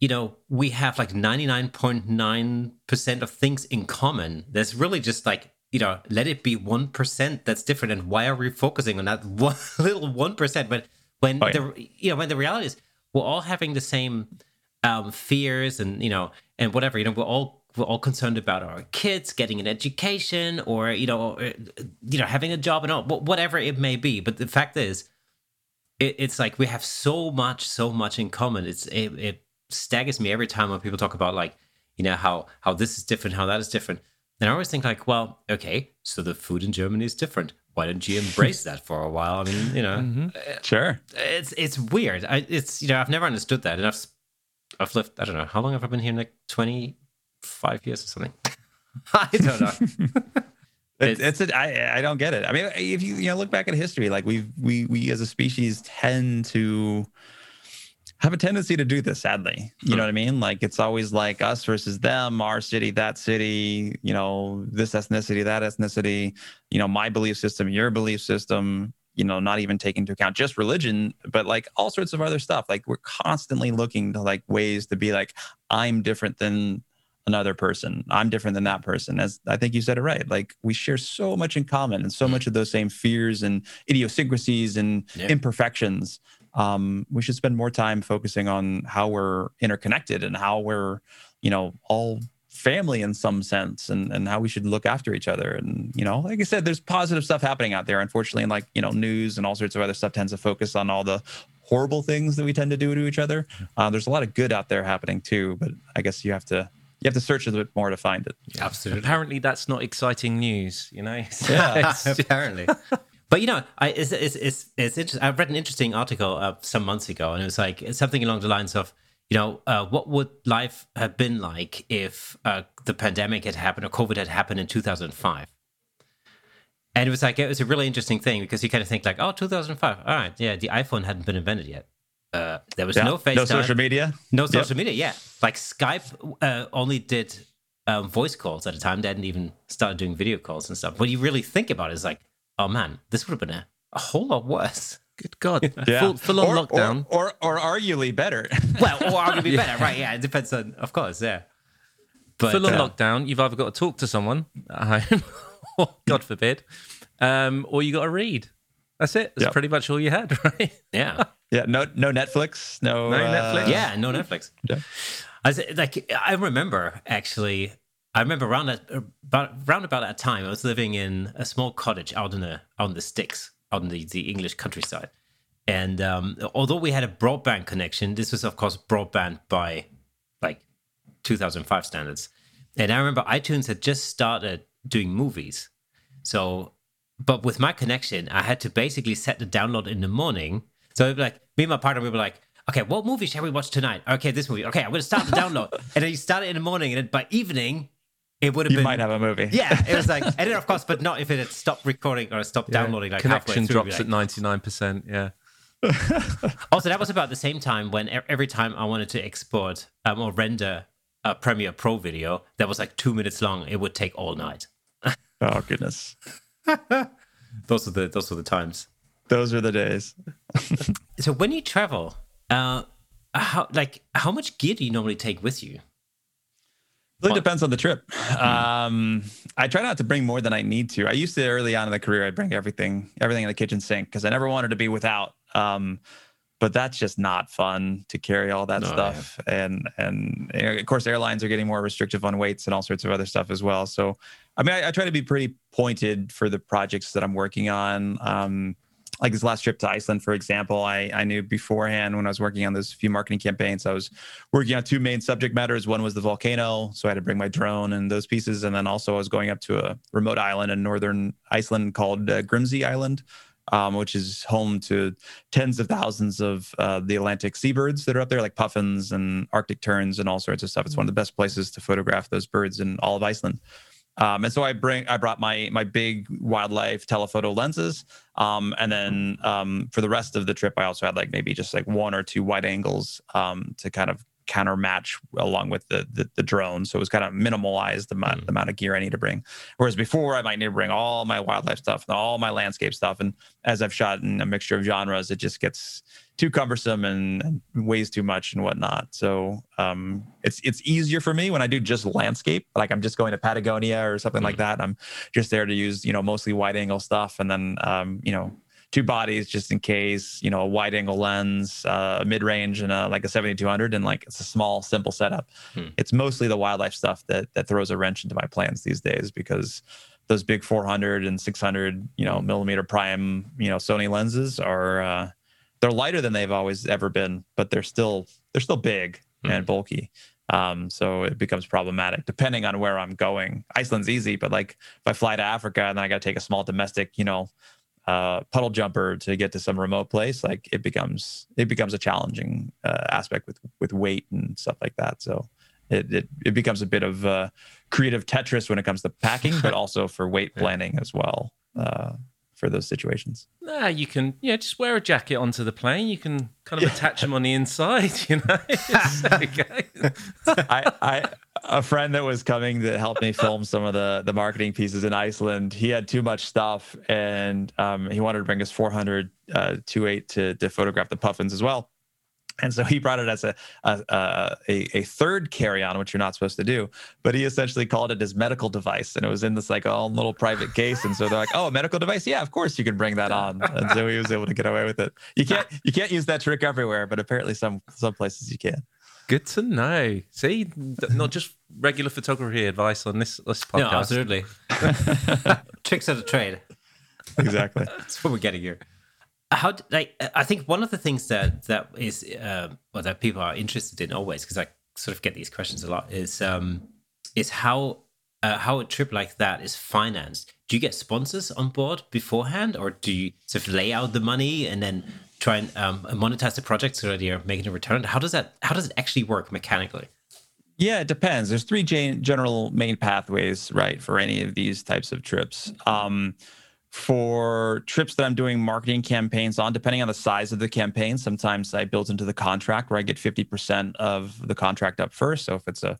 you know we have like 99.9% of things in common there's really just like you know let it be 1% that's different and why are we focusing on that one little 1% but when oh, yeah. the you know when the reality is we're all having the same um, fears and you know and whatever you know we're all we're all concerned about our kids getting an education or you know or, you know having a job and all whatever it may be. But the fact is it, it's like we have so much so much in common. It's it, it staggers me every time when people talk about like you know how how this is different how that is different and i always think like well okay so the food in germany is different why didn't you embrace that for a while i mean you know mm-hmm. sure it's it's weird I, it's you know i've never understood that and i've i've lived i don't know how long have i been here like twenty five years or something. I don't know. it's, it's a, I, I don't get it. I mean, if you you know look back at history, like we we we as a species tend to have a tendency to do this. Sadly, you know what I mean. Like it's always like us versus them, our city, that city. You know, this ethnicity, that ethnicity. You know, my belief system, your belief system. You know, not even taking into account just religion, but like all sorts of other stuff. Like we're constantly looking to like ways to be like, I'm different than another person. I'm different than that person. As I think you said it right. Like we share so much in common and so mm. much of those same fears and idiosyncrasies and yeah. imperfections. Um, we should spend more time focusing on how we're interconnected and how we're, you know, all family in some sense and, and how we should look after each other. And, you know, like I said, there's positive stuff happening out there. Unfortunately, and like, you know, news and all sorts of other stuff tends to focus on all the horrible things that we tend to do to each other. Uh, there's a lot of good out there happening too, but I guess you have to you have to search a little bit more to find it. Absolutely. Apparently, that's not exciting news. You know. yeah. apparently. But you know, I it's it's it's, it's interesting. I read an interesting article uh, some months ago, and it was like something along the lines of, you know, uh, what would life have been like if uh, the pandemic had happened or COVID had happened in 2005? And it was like it was a really interesting thing because you kind of think like, oh, 2005, all right, yeah, the iPhone hadn't been invented yet. Uh, there was Yeah. no FaceTime, no social media. no Yep. social media. Yeah, like Skype uh, only did um, voice calls at the time. They hadn't even started doing video calls and stuff. What you really think about is like, oh man, this would have been a, a whole lot worse. Good God. Yeah. Full, full on or, lockdown. or, or or arguably better. Well, or arguably better, right? Yeah, it depends on, of course, yeah. But full on uh, lockdown. You've either got to talk to someone at home, or God forbid, um, or you got to read. That's it. That's Yep. pretty much all you had, right? yeah, yeah. No no Netflix. No, No uh, Netflix? yeah, no Netflix. Yeah. I was, like I remember actually. I remember around that about round about that time, I was living in a small cottage out in the out in the sticks, out in the, the English countryside. And um, although we had a broadband connection, this was of course broadband by like 2005 standards. And I remember iTunes had just started doing movies, so but with my connection, I had to basically set the download in the morning. So it'd be like me and my partner, we were like, okay, what movie shall we watch tonight? Okay, this movie. Okay, I'm gonna start the download, and then you start it in the morning, and then by evening, it would have You been. might have a movie. Yeah, it was like, and then of course, but not if it had stopped recording or stopped downloading like halfway Connection through. drops like- at ninety nine percent. Yeah. also, that was about the same time when every time I wanted to export um, or render a Premiere Pro video that was like two minutes long, it would take all night. Oh goodness. Those are the those are the times. Those are the days. So when you travel, uh, how like how much gear do you normally take with you? Really depends on the trip. Um, I try not to bring more than I need to. I used to early on in the career, I'd bring everything, everything in the kitchen sink because I never wanted to be without. Um, but that's just not fun to carry all that No, stuff. And and you know, of course, airlines are getting more restrictive on weights and all sorts of other stuff as well. So, I mean, I, I try to be pretty pointed for the projects that I'm working on. Um, like this last trip to Iceland, for example, I, I knew beforehand when I was working on those few marketing campaigns, I was working on two main subject matters. One was the volcano, so I had to bring my drone and those pieces, and then also I was going up to a remote island in northern Iceland called uh, Grimsey Island, um, which is home to tens of thousands of uh, the Atlantic seabirds that are up there, like puffins and Arctic terns and all sorts of stuff. It's one of the best places to photograph those birds in all of Iceland. Um, and so I bring I brought my my big wildlife telephoto lenses, um, and then um, for the rest of the trip I also had like maybe just like one or two wide angles um, to kind of counter match along with the, the the drone. So it was kind of minimalized the amount, the amount of gear I need to bring. Whereas before I might need to bring all my wildlife stuff and all my landscape stuff. And as I've shot in a mixture of genres, it just gets too cumbersome and, and weighs too much and whatnot. So um, it's it's easier for me when I do just landscape, like I'm just going to Patagonia or something like that. I'm just there to use you know mostly wide angle stuff, and then um, you know two bodies just in case, you know a wide angle lens, uh, mid range, and a, like a 7200, and like it's a small simple setup. Hmm. It's mostly the wildlife stuff that that throws a wrench into my plans these days because those big 400 and 600 you know millimeter prime you know Sony lenses are. Uh, they're lighter than they've always ever been, but they're still they're still big and bulky. Um, so it becomes problematic depending on where I'm going. Iceland's easy, but like if I fly to Africa and then I got to take a small domestic, you know, uh, puddle jumper to get to some remote place, like it becomes it becomes a challenging uh, aspect with with weight and stuff like that. So it it, it becomes a bit of uh, creative Tetris when it comes to packing, but also for weight planning as well uh, for those situations. Nah, you can yeah, just wear a jacket onto the plane. You can kind of attach them on the inside, you know. Okay. I, I a friend that was coming to help me film some of the the marketing pieces in Iceland. He had too much stuff, and um, he wanted to bring his 400 uh, 28 to to photograph the puffins as well. And so he brought it as a a, a, a third carry on, which you're not supposed to do. But he essentially called it his medical device, and it was in this like own little private case. And so they're like, "Oh, a medical device? Yeah, of course you can bring that on." And so he was able to get away with it. You can't you can't use that trick everywhere, but apparently some some places you can. Good to know. See, not just regular photography advice on this this podcast. No, absolutely. Tricks of the trade. Exactly. That's what we're getting here. How d- like I think one of the things that that is uh, well that people are interested in always because I sort of get these questions a lot is um is how uh, how a trip like that is financed. Do you get sponsors on board beforehand, or do you sort of lay out the money and then try and um, monetize the project so that you're making a return? How does that how does it actually work mechanically? Yeah, it depends. There's three gen- general main pathways, right, for any of these types of trips. Um, for trips that I'm doing marketing campaigns on, depending on the size of the campaign, sometimes I build into the contract where I get 50% of the contract up first. So if it's a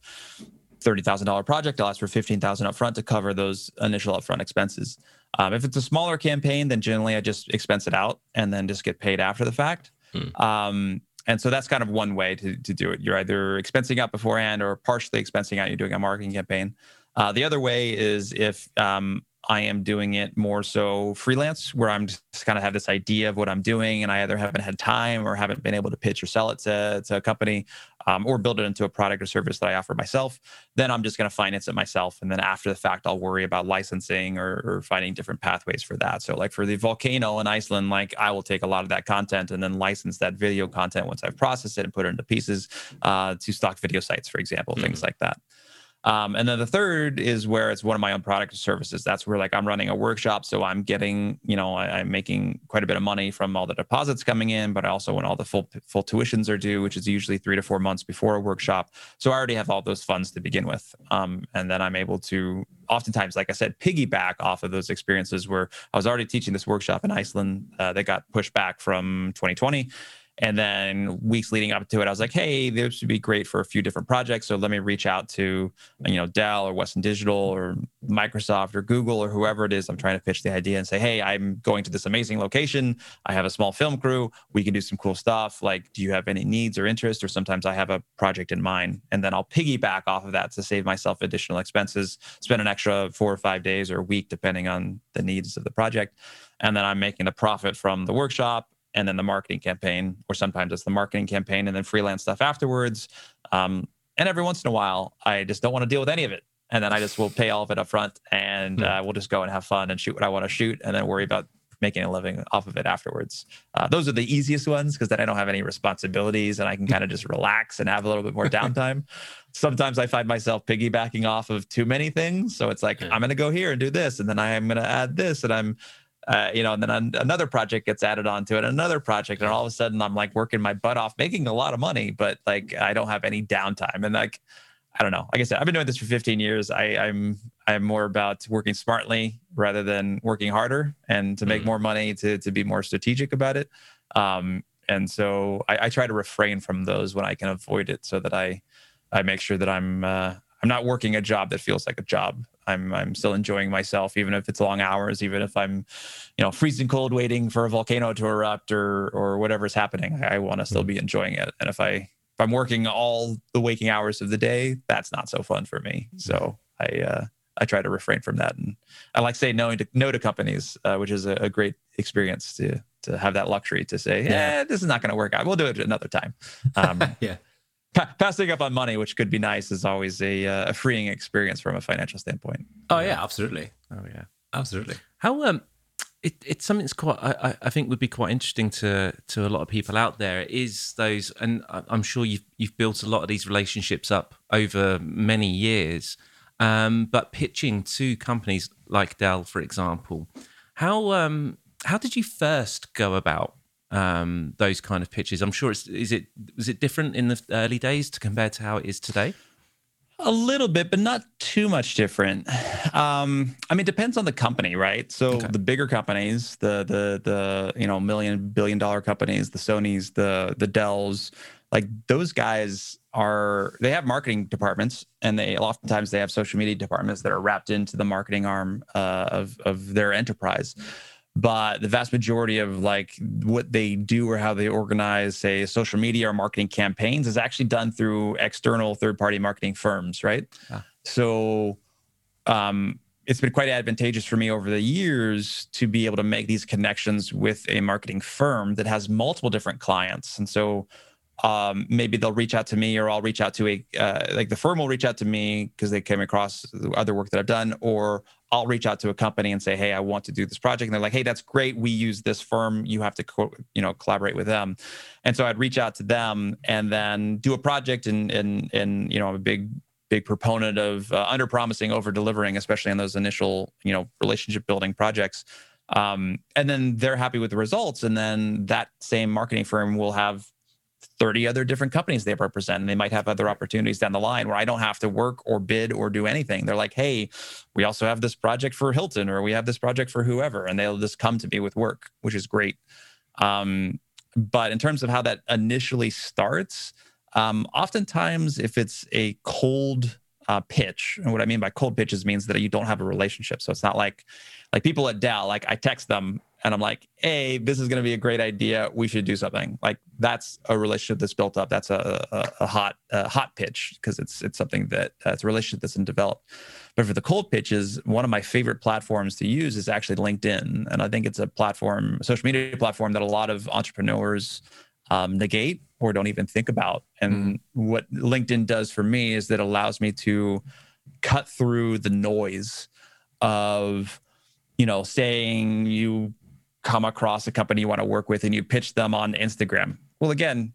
$30,000 project, I'll ask for 15,000 upfront to cover those initial upfront expenses. Um, if it's a smaller campaign, then generally I just expense it out and then just get paid after the fact. Hmm. Um, and so that's kind of one way to, to do it. You're either expensing out beforehand or partially expensing out. You're doing a marketing campaign. Uh, the other way is if um, I am doing it more so freelance, where I'm just kind of have this idea of what I'm doing, and I either haven't had time or haven't been able to pitch or sell it to, to a company, um, or build it into a product or service that I offer myself. Then I'm just going to finance it myself, and then after the fact, I'll worry about licensing or, or finding different pathways for that. So, like for the volcano in Iceland, like I will take a lot of that content and then license that video content once I've processed it and put it into pieces uh, to stock video sites, for example, mm-hmm. things like that. Um, and then the third is where it's one of my own product or services. That's where like I'm running a workshop, so I'm getting, you know, I, am making quite a bit of money from all the deposits coming in, but also when all the full full tuitions are due, which is usually three to four months before a workshop. So I already have all those funds to begin with, um, and then I'm able to oftentimes, like I said, piggyback off of those experiences where I was already teaching this workshop in Iceland uh, that got pushed back from 2020 and then weeks leading up to it, I was like, hey, this would be great for a few different projects. So let me reach out to, you know, Dell or Western Digital or Microsoft or Google or whoever it is I'm trying to pitch the idea and say, hey, I'm going to this amazing location. I have a small film crew. We can do some cool stuff. Like, do you have any needs or interest? Or sometimes I have a project in mind. And then I'll piggyback off of that to save myself additional expenses, spend an extra four or five days or a week, depending on the needs of the project. And then I'm making the profit from the workshop and then the marketing campaign, or sometimes it's the marketing campaign and then freelance stuff afterwards. Um, and every once in a while, I just don't want to deal with any of it. And then I just will pay all of it up front and uh, we'll just go and have fun and shoot what I want to shoot and then worry about making a living off of it afterwards. Uh, those are the easiest ones because then I don't have any responsibilities and I can kind of just relax and have a little bit more downtime. Sometimes I find myself piggybacking off of too many things. So it's like, I'm going to go here and do this. And then I am going to add this. And I'm, uh, you know, and then an- another project gets added onto it, another project, and all of a sudden I'm like working my butt off, making a lot of money, but like I don't have any downtime. And like, I don't know. Like I said, I've been doing this for 15 years. I, I'm I'm more about working smartly rather than working harder, and to make mm more money, to to be more strategic about it. Um, and so I, I, try to refrain from those when I can avoid it, so that I I make sure that I'm uh, I'm not working a job that feels like a job. I'm I'm still enjoying myself, even if it's long hours, even if I'm, you know, freezing cold waiting for a volcano to erupt or or whatever's happening. I, I want to still hmm. be enjoying it. And if I if I'm working all the waking hours of the day, that's not so fun for me. Hmm. So I uh, I try to refrain from that, and I like say no to no to companies, uh, which is a, a, great experience to to have that luxury to say, yeah, eh, this is not going to work out. We'll do it another time. Um, yeah pa- passing up on money, which could be nice, is always a, uh, a freeing experience from a financial standpoint. Oh yeah, absolutely. Oh yeah, absolutely. How um, it, it's something that's quite I, I think would be quite interesting to to a lot of people out there is those and I'm sure you've you've built a lot of these relationships up over many years um, but pitching to companies like Dell for example how um how did you first go about um, those kind of pitches. I'm sure it's is it was it different in the early days to compare to how it is today? A little bit, but not too much different. Um, I mean, it depends on the company, right? So okay. the bigger companies, the the the you know million billion dollar companies, the Sony's, the the Dells, like those guys are they have marketing departments, and they oftentimes they have social media departments that are wrapped into the marketing arm uh, of of their enterprise but the vast majority of like what they do or how they organize say social media or marketing campaigns is actually done through external third party marketing firms right yeah. so um, it's been quite advantageous for me over the years to be able to make these connections with a marketing firm that has multiple different clients and so um, maybe they'll reach out to me or I'll reach out to a uh, like the firm will reach out to me because they came across other work that I've done or I'll reach out to a company and say, "Hey, I want to do this project." And they're like, "Hey, that's great. We use this firm. You have to, co- you know, collaborate with them." And so I'd reach out to them and then do a project. And and and you know, I'm a big big proponent of uh, under promising, over delivering, especially on those initial you know relationship building projects. Um, and then they're happy with the results, and then that same marketing firm will have 30 other different companies they represent and they might have other opportunities down the line where i don't have to work or bid or do anything they're like hey we also have this project for hilton or we have this project for whoever and they'll just come to me with work which is great um, but in terms of how that initially starts um, oftentimes if it's a cold uh, pitch. And what I mean by cold pitches means that you don't have a relationship. So it's not like like people at Dell, like I text them and I'm like, hey, this is going to be a great idea. We should do something. Like that's a relationship that's built up. That's a, a, a hot a hot pitch because it's it's something that uh, it's a relationship that's been developed. But for the cold pitches, one of my favorite platforms to use is actually LinkedIn, and I think it's a platform, a social media platform that a lot of entrepreneurs um, negate or don't even think about. And mm. what LinkedIn does for me is that allows me to cut through the noise of, you know, saying you come across a company you want to work with and you pitch them on Instagram. Well, again,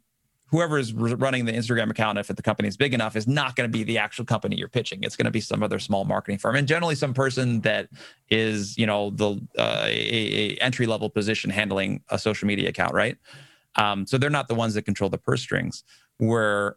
whoever is running the Instagram account, if the company is big enough, is not going to be the actual company you're pitching. It's going to be some other small marketing firm, and generally some person that is, you know, the uh, a, a entry level position handling a social media account, right? Um, so they're not the ones that control the purse strings. Where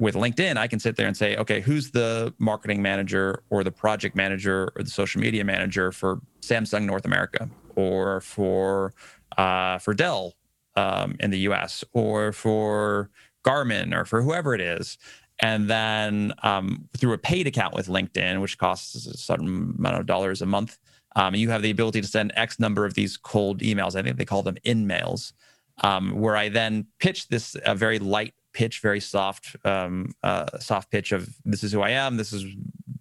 with LinkedIn, I can sit there and say, okay, who's the marketing manager or the project manager or the social media manager for Samsung North America or for uh, for Dell um, in the US or for Garmin or for whoever it is. And then um, through a paid account with LinkedIn, which costs a certain amount of dollars a month, um, you have the ability to send X number of these cold emails. I think they call them InMails um, where I then pitch this a very light pitch, very soft, um, uh, soft pitch of this is who I am, this is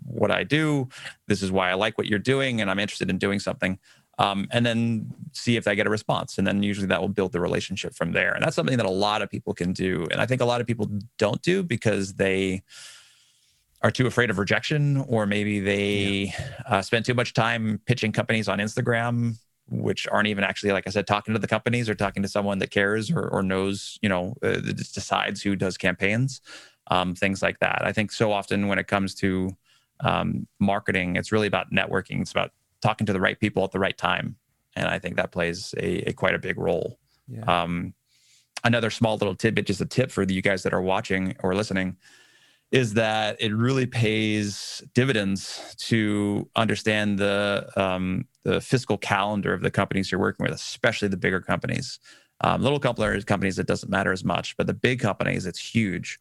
what I do, this is why I like what you're doing, and I'm interested in doing something. Um, and then see if I get a response. And then usually that will build the relationship from there. And that's something that a lot of people can do. And I think a lot of people don't do because they are too afraid of rejection, or maybe they yeah. uh, spend too much time pitching companies on Instagram which aren't even actually, like I said, talking to the companies or talking to someone that cares or, or knows, you know, uh, decides who does campaigns, um, things like that. I think so often when it comes to um, marketing, it's really about networking. It's about talking to the right people at the right time, and I think that plays a, a quite a big role. Yeah. Um, another small little tidbit, just a tip for you guys that are watching or listening is that it really pays dividends to understand the um, the fiscal calendar of the companies you're working with, especially the bigger companies. Um, little companies, companies, it doesn't matter as much, but the big companies, it's huge.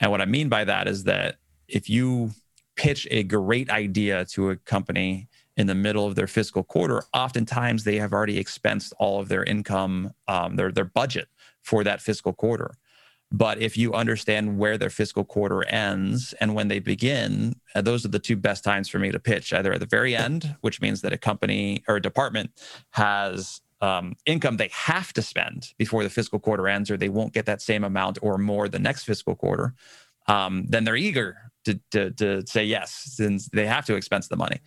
And what I mean by that is that if you pitch a great idea to a company in the middle of their fiscal quarter, oftentimes they have already expensed all of their income, um, their their budget for that fiscal quarter. But if you understand where their fiscal quarter ends and when they begin, uh, those are the two best times for me to pitch either at the very end, which means that a company or a department has um, income they have to spend before the fiscal quarter ends, or they won't get that same amount or more the next fiscal quarter. Um, then they're eager to, to, to say yes, since they have to expense the money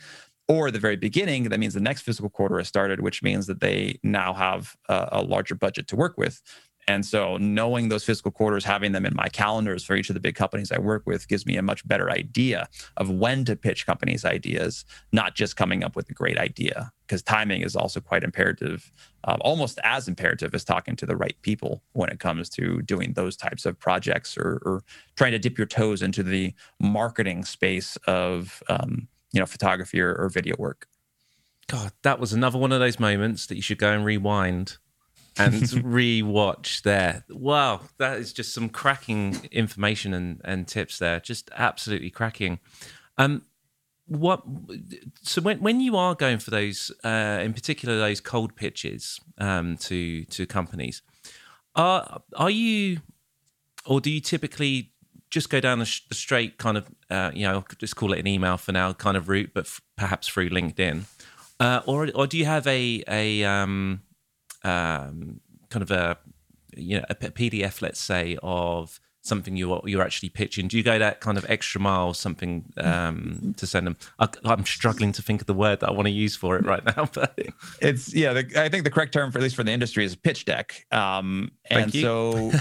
or the very beginning, that means the next fiscal quarter has started, which means that they now have a, a, larger budget to work with. And so knowing those fiscal quarters, having them in my calendars for each of the big companies I work with gives me a much better idea of when to pitch companies' ideas, not just coming up with a great idea, because timing is also quite imperative, um, almost as imperative as talking to the right people when it comes to doing those types of projects or, or trying to dip your toes into the marketing space of, um, you know, photography or, or video work. God, that was another one of those moments that you should go and rewind and rewatch there. Wow, that is just some cracking information and, and tips there. Just absolutely cracking. Um, what? So when when you are going for those, uh, in particular those cold pitches um, to to companies, are are you, or do you typically just go down the, the straight kind of, uh, you know, just call it an email for now kind of route, but f- perhaps through LinkedIn, uh, or or do you have a a um, um, kind of a you know a PDF, let's say, of something you're you're actually pitching? Do you go that kind of extra mile, something um, to send them? I, am struggling to think of the word that I want to use for it right now, but it's yeah. The, I think the correct term, for at least for the industry, is pitch deck. Um, and so,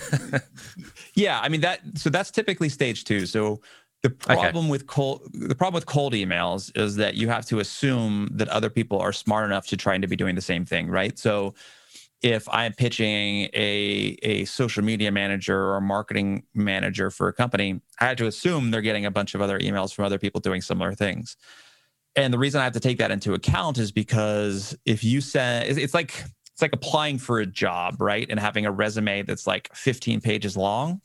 yeah, I mean that. So that's typically stage two. So the problem okay. with cold the problem with cold emails is that you have to assume that other people are smart enough to trying to be doing the same thing, right? So if I'm pitching a a social media manager or a marketing manager for a company, I had to assume they're getting a bunch of other emails from other people doing similar things. And the reason I have to take that into account is because if you send, it's like it's like applying for a job, right? And having a resume that's like 15 pages long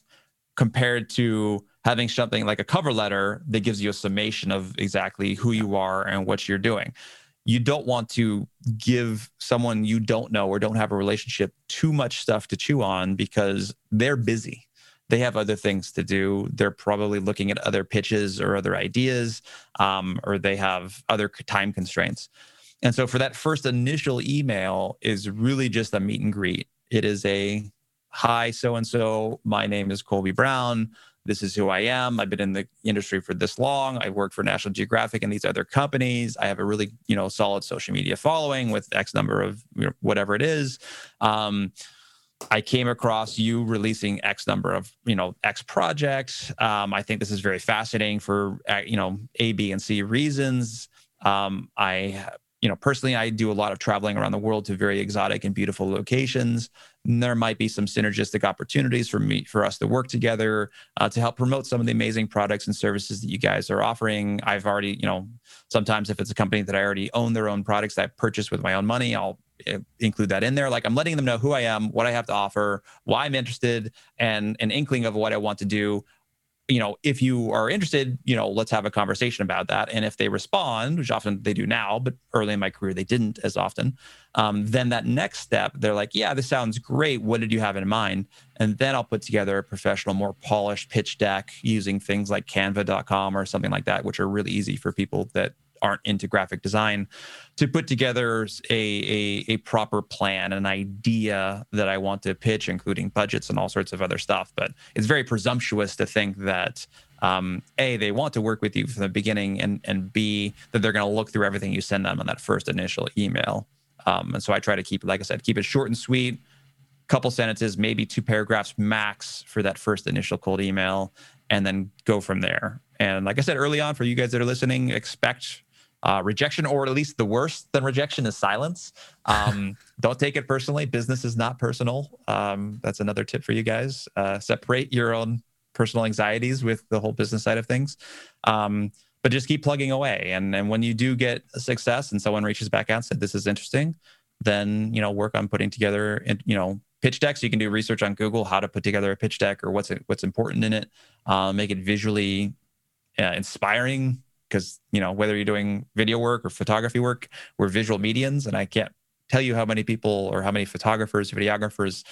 compared to having something like a cover letter that gives you a summation of exactly who you are and what you're doing you don't want to give someone you don't know or don't have a relationship too much stuff to chew on because they're busy. They have other things to do. They're probably looking at other pitches or other ideas, um, or they have other time constraints. And so, for that first initial email, is really just a meet and greet. It is a hi, so and so. My name is Colby Brown this is who I am. I've been in the industry for this long. I've worked for National Geographic and these other companies. I have a really, you know, solid social media following with X number of you know, whatever it is. Um, I came across you releasing X number of, you know, X projects. Um, I think this is very fascinating for, uh, you know, A, B, and C reasons. Um, I you know, personally, I do a lot of traveling around the world to very exotic and beautiful locations. There might be some synergistic opportunities for me, for us to work together uh, to help promote some of the amazing products and services that you guys are offering. I've already, you know, sometimes if it's a company that I already own their own products that I purchased with my own money, I'll eh, include that in there. Like I'm letting them know who I am, what I have to offer, why I'm interested, and an inkling of what I want to do you know, if you are interested, you know, let's have a conversation about that. And if they respond, which often they do now, but early in my career they didn't as often, um, then that next step, they're like, yeah, this sounds great. What did you have in mind? And then I'll put together a professional, more polished pitch deck using things like canva.com or something like that, which are really easy for people that aren't into graphic design to put together a, a, a, proper plan, an idea that I want to pitch, including budgets and all sorts of other stuff. But it's very presumptuous to think that um, A, they want to work with you from the beginning, and, and B, that they're going to look through everything you send them on that first initial email. Um, and so I try to keep, like I said, keep it short and sweet, couple sentences, maybe two paragraphs max for that first initial cold email, and then go from there. And like I said early on, for you guys that are listening, expect uh, rejection, or at least the worst than rejection, is silence. Um, don't take it personally. Business is not personal. Um, that's another tip for you guys. Uh, separate your own personal anxieties with the whole business side of things. Um, but just keep plugging away. And, and when you do get success and someone reaches back out and said, this is interesting, then, you know, work on putting together, you know, pitch decks. You can do research on Google, how to put together a pitch deck or what's, what's important in it. Uh, make it visually uh, inspiring because you know whether you're doing video work or photography work we're visual medians and i can't tell you how many people or how many photographers videographers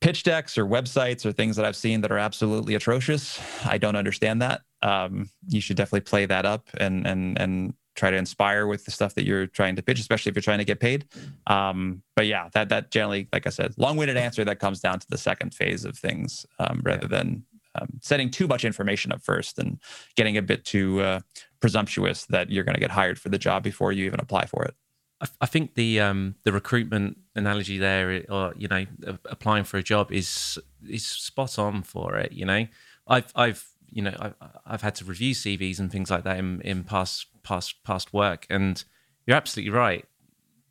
pitch decks or websites or things that i've seen that are absolutely atrocious. I don't understand that. Um, you should definitely play that up and and and try to inspire with the stuff that you're trying to pitch especially if you're trying to get paid. Um, but yeah that that generally like i said long-winded answer that comes down to the second phase of things um, rather than um, setting too much information up first and getting a bit too uh, presumptuous that you're going to get hired for the job before you even apply for it. I think the um, the recruitment analogy there, or you know, applying for a job is is spot on for it. You know, I've I've you know I've, I've had to review CVs and things like that in in past past past work, and you're absolutely right.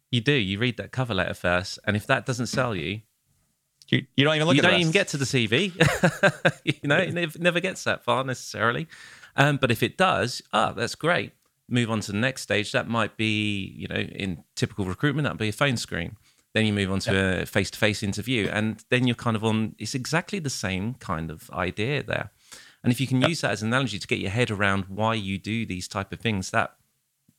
You do. You read that cover letter first, and if that doesn't sell you, you, you don't even look. You don't even get to the CV. you know, it never gets that far necessarily. Um, but if it does, ah, that's great. Move on to the next stage. That might be, you know, in typical recruitment, that'd be a phone screen. Then you move on to yeah. a face-to-face interview, and then you're kind of on. It's exactly the same kind of idea there. And if you can use that as an analogy to get your head around why you do these type of things, that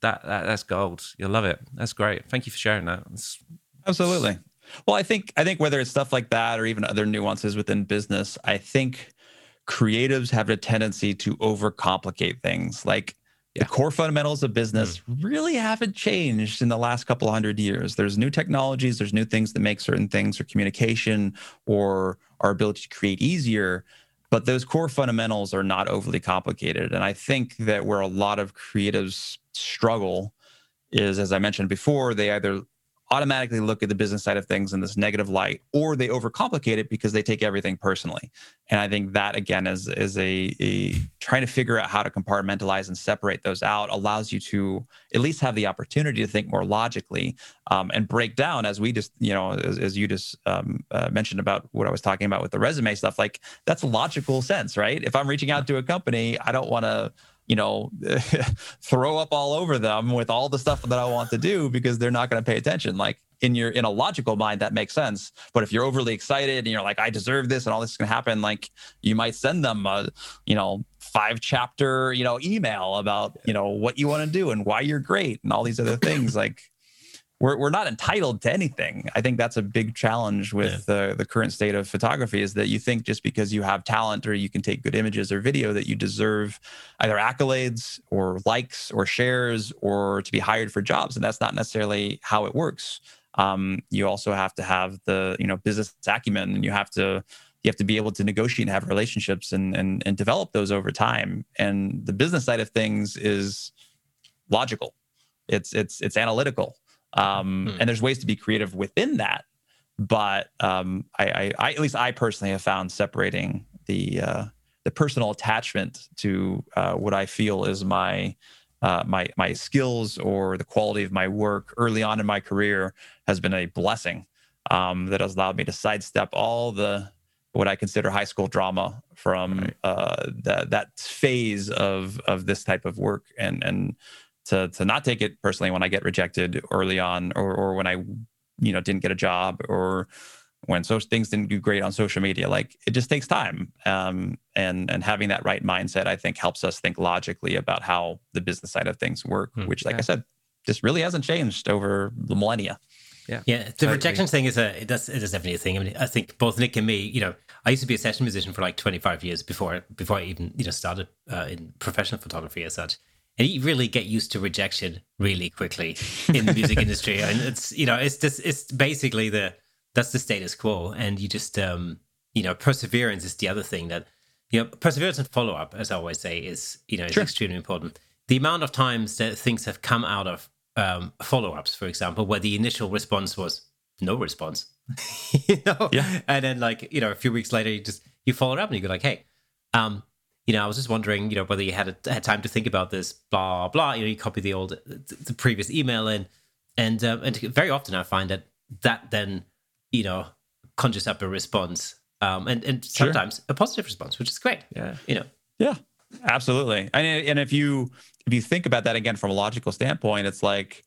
that, that that's gold. You'll love it. That's great. Thank you for sharing that. It's, Absolutely. Well, I think I think whether it's stuff like that or even other nuances within business, I think creatives have a tendency to overcomplicate things. Like yeah. the core fundamentals of business mm. really haven't changed in the last couple hundred years. There's new technologies, there's new things that make certain things or communication or our ability to create easier. But those core fundamentals are not overly complicated. And I think that where a lot of creatives struggle is, as I mentioned before, they either automatically look at the business side of things in this negative light, or they overcomplicate it because they take everything personally. And I think that again is is a, a trying to figure out how to compartmentalize and separate those out allows you to at least have the opportunity to think more logically um, and break down as we just you know as, as you just um, uh, mentioned about what I was talking about with the resume stuff. Like that's logical sense, right? If I'm reaching out to a company, I don't want to you know, throw up all over them with all the stuff that I want to do because they're not going to pay attention. Like in your in a logical mind, that makes sense. But if you're overly excited and you're like, I deserve this and all this is going to happen, like you might send them a, you know, five chapter, you know, email about, you know, what you want to do and why you're great and all these other things. Like we're, we're not entitled to anything. I think that's a big challenge with yeah. the, the current state of photography is that you think just because you have talent or you can take good images or video that you deserve either accolades or likes or shares or to be hired for jobs. And that's not necessarily how it works. Um, you also have to have the, you know, business acumen and you have to, you have to be able to negotiate and have relationships and, and, and develop those over time. And the business side of things is logical. It's, it's, it's analytical um, hmm. and there's ways to be creative within that but um, I, I, I, at least I personally have found separating the uh, the personal attachment to uh, what I feel is my uh, my my skills or the quality of my work early on in my career has been a blessing um, that has allowed me to sidestep all the what I consider high school drama from uh, that that phase of of this type of work and and to to not take it personally when I get rejected early on, or or when I you know didn't get a job, or when so things didn't do great on social media. Like it just takes time, um, and and having that right mindset, I think, helps us think logically about how the business side of things work. Hmm, which, like yeah. I said, just really hasn't changed over the millennia. Yeah, yeah. The totally. rejection thing is a it does it is definitely a thing. I mean, I think both Nick and me, you know, I used to be a session musician for like 25 years before before I even you know started uh, in professional photography as such and you really get used to rejection really quickly in the music industry and it's you know it's just it's basically the that's the status quo and you just um you know perseverance is the other thing that you know perseverance and follow-up as i always say is you know is sure. extremely important the amount of times that things have come out of um, follow-ups for example where the initial response was no response you know yeah. and then like you know a few weeks later you just you follow up and you go like hey um you know, I was just wondering, you know, whether you had a, had time to think about this, blah blah. You know, you copy the old, the previous email in, and um, and very often I find that that then, you know, conjures up a response, um, and and sometimes sure. a positive response, which is great. Yeah, you know. Yeah, absolutely. And and if you if you think about that again from a logical standpoint, it's like,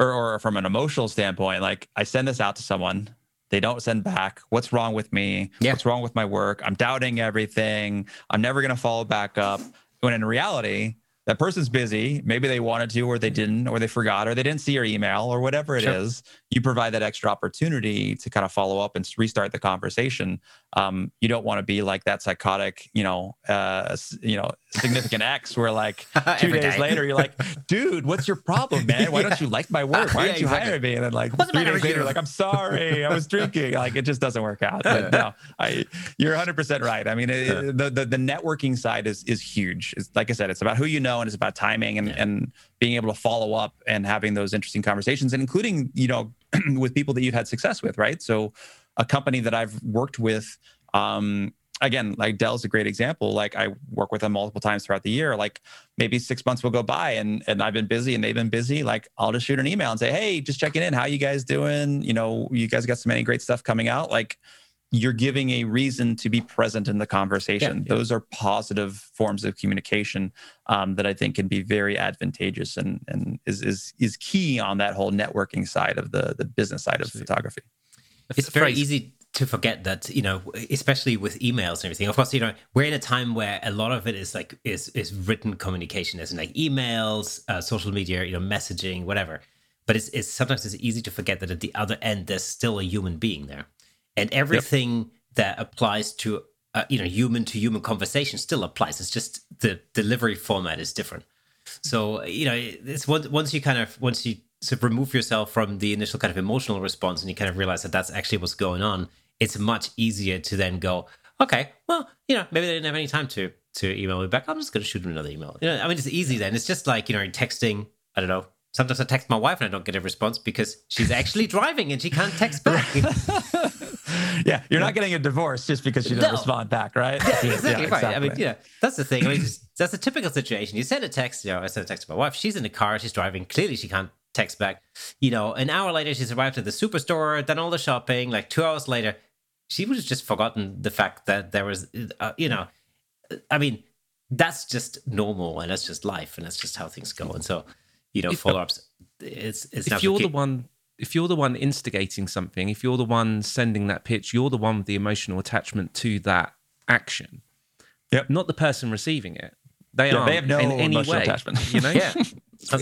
or or from an emotional standpoint, like I send this out to someone, they don't send back. What's wrong with me? Yeah. What's wrong with my work? I'm doubting everything. I'm never going to follow back up. When in reality, that person's busy. Maybe they wanted to, or they didn't, or they forgot, or they didn't see your email, or whatever it sure. is. You provide that extra opportunity to kind of follow up and restart the conversation. Um, you don't want to be like that psychotic, you know, uh, you know, significant ex, where like two days day. later you're like, dude, what's your problem, man? Why yeah. don't you like my work? Why yeah, don't you exactly. hire me? And then like what's three days later, you? like, I'm sorry, I was drinking. Like it just doesn't work out. But no, I, you're 100 percent right. I mean, it, the, the the networking side is is huge. It's, like I said, it's about who you know know and it's about timing and, yeah. and being able to follow up and having those interesting conversations and including you know with people that you've had success with right? So a company that i've worked with um, again like dell's a great example. Like i work with them multiple times throughout the year. Like maybe six months will go by and and i've been busy and they've been busy. Like i'll just shoot an email and say hey just checking in. How you guys doing? You know you guys got so many great stuff coming out? Like you're giving a reason to be present in the conversation. Yeah, yeah. Those are positive forms of communication um, that I think can be very advantageous and and is is is key on that whole networking side of the the business side Absolutely. of photography. It's very easy to forget that you know, especially with emails and everything. Of course, you know we're in a time where a lot of it is like is is written communication, as in like emails, uh, social media, you know, messaging, whatever. But it's, it's sometimes it's easy to forget that at the other end there's still a human being there and everything yep. that applies to uh, you know human to human conversation still applies. It's just the delivery format is different. So you know, it's once once you kind of once you sort of remove yourself from the initial kind of emotional response and you kind of realize that that's actually what's going on, it's much easier to then go, okay, well, you know, maybe they didn't have any time to to email me back. I'm just going to shoot them another email. You know, I mean, it's easy then. It's just like you know, texting. I don't know, sometimes I text my wife and I don't get a response because she's actually driving and she can't text back. yeah, you're not getting a divorce just because she doesn't no. respond back, right? Yeah, exactly, yeah, right. I mean, you know, that's the thing. I mean, that's a typical situation. You send a text, you know, I send a text to my wife. She's in the car, she's driving. Clearly, she can't text back. You know, an hour later, she's arrived at the superstore, done all the shopping. Like two hours later, she would have just forgotten the fact that there was, uh, you know, I mean, that's just normal and that's just life and that's just how things go. And so, you know, follow ups. It's, it's if you're the one if you're the one instigating something, if you're the one sending that pitch, you're the one with the emotional attachment to that action. Yep. Not the person receiving it. They yeah, are they have no in any way, attachment. You know? yeah. but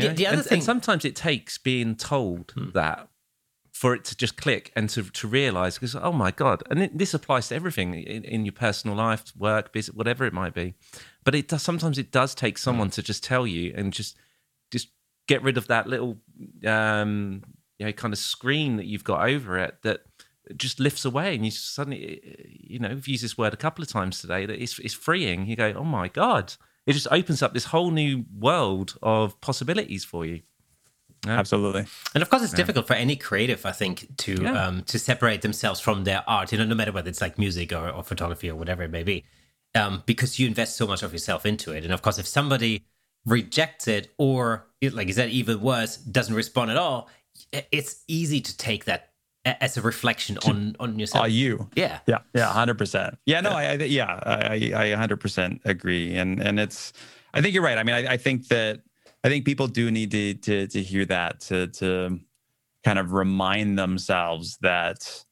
the, the, other and, thing, and sometimes it takes being told hmm. that for it to just click and to, to realize because oh my god and it, this applies to everything in, in, your personal life work business whatever it might be but it does sometimes it does take someone mm. to just tell you and just just get rid of that little um you know kind of screen that you've got over it that just lifts away and you suddenly you know we've used this word a couple of times today that it's, it's freeing you go oh my god it just opens up this whole new world of possibilities for you yeah. Absolutely. And of course, it's yeah. difficult for any creative, I think, to yeah. um, to separate themselves from their art. You know, no matter whether it's like music or, or photography or whatever it may be, um, because you invest so much of yourself into it. And of course, if somebody rejects it or, like you said, even worse, doesn't respond at all, it's easy to take that as a reflection on on yourself. Are you? Yeah. Yeah. Yeah. Hundred percent. Yeah. No. I, I. Yeah. I. I. Hundred percent agree. And and it's. I think you're right. I mean, I, I think that I think people do need to to to hear that to to kind of remind themselves that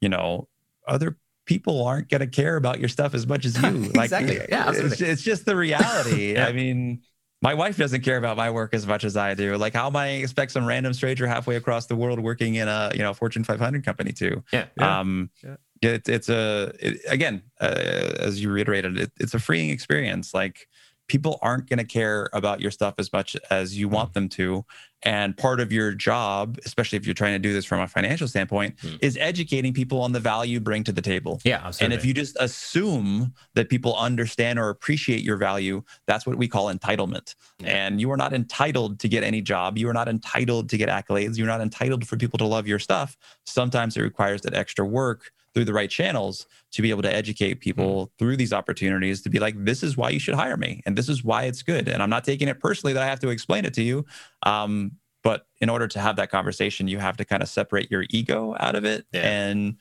you know other people aren't going to care about your stuff as much as you. Like, exactly. Yeah, it's, it's, just the reality. yeah. I mean, my wife doesn't care about my work as much as I do. Like, how am I expect some random stranger halfway across the world working in a you know Fortune 500 company too? Yeah. yeah. Um, yeah. It, it's a it, again, uh, as you reiterated, it, it's a freeing experience. Like people aren't going to care about your stuff as much as you want mm. them to. And part of your job, especially if you're trying to do this from a financial standpoint, mm. is educating people on the value you bring to the table. Yeah, absolutely. And if you just assume that people understand or appreciate your value, that's what we call entitlement. And you are not entitled to get any job. You are not entitled to get accolades. You're not entitled for people to love your stuff. Sometimes it requires that extra work through the right channels to be able to educate people mm-hmm. through these opportunities to be like this is why you should hire me and this is why it's good and i'm not taking it personally that i have to explain it to you um, but in order to have that conversation you have to kind of separate your ego out of it yeah. and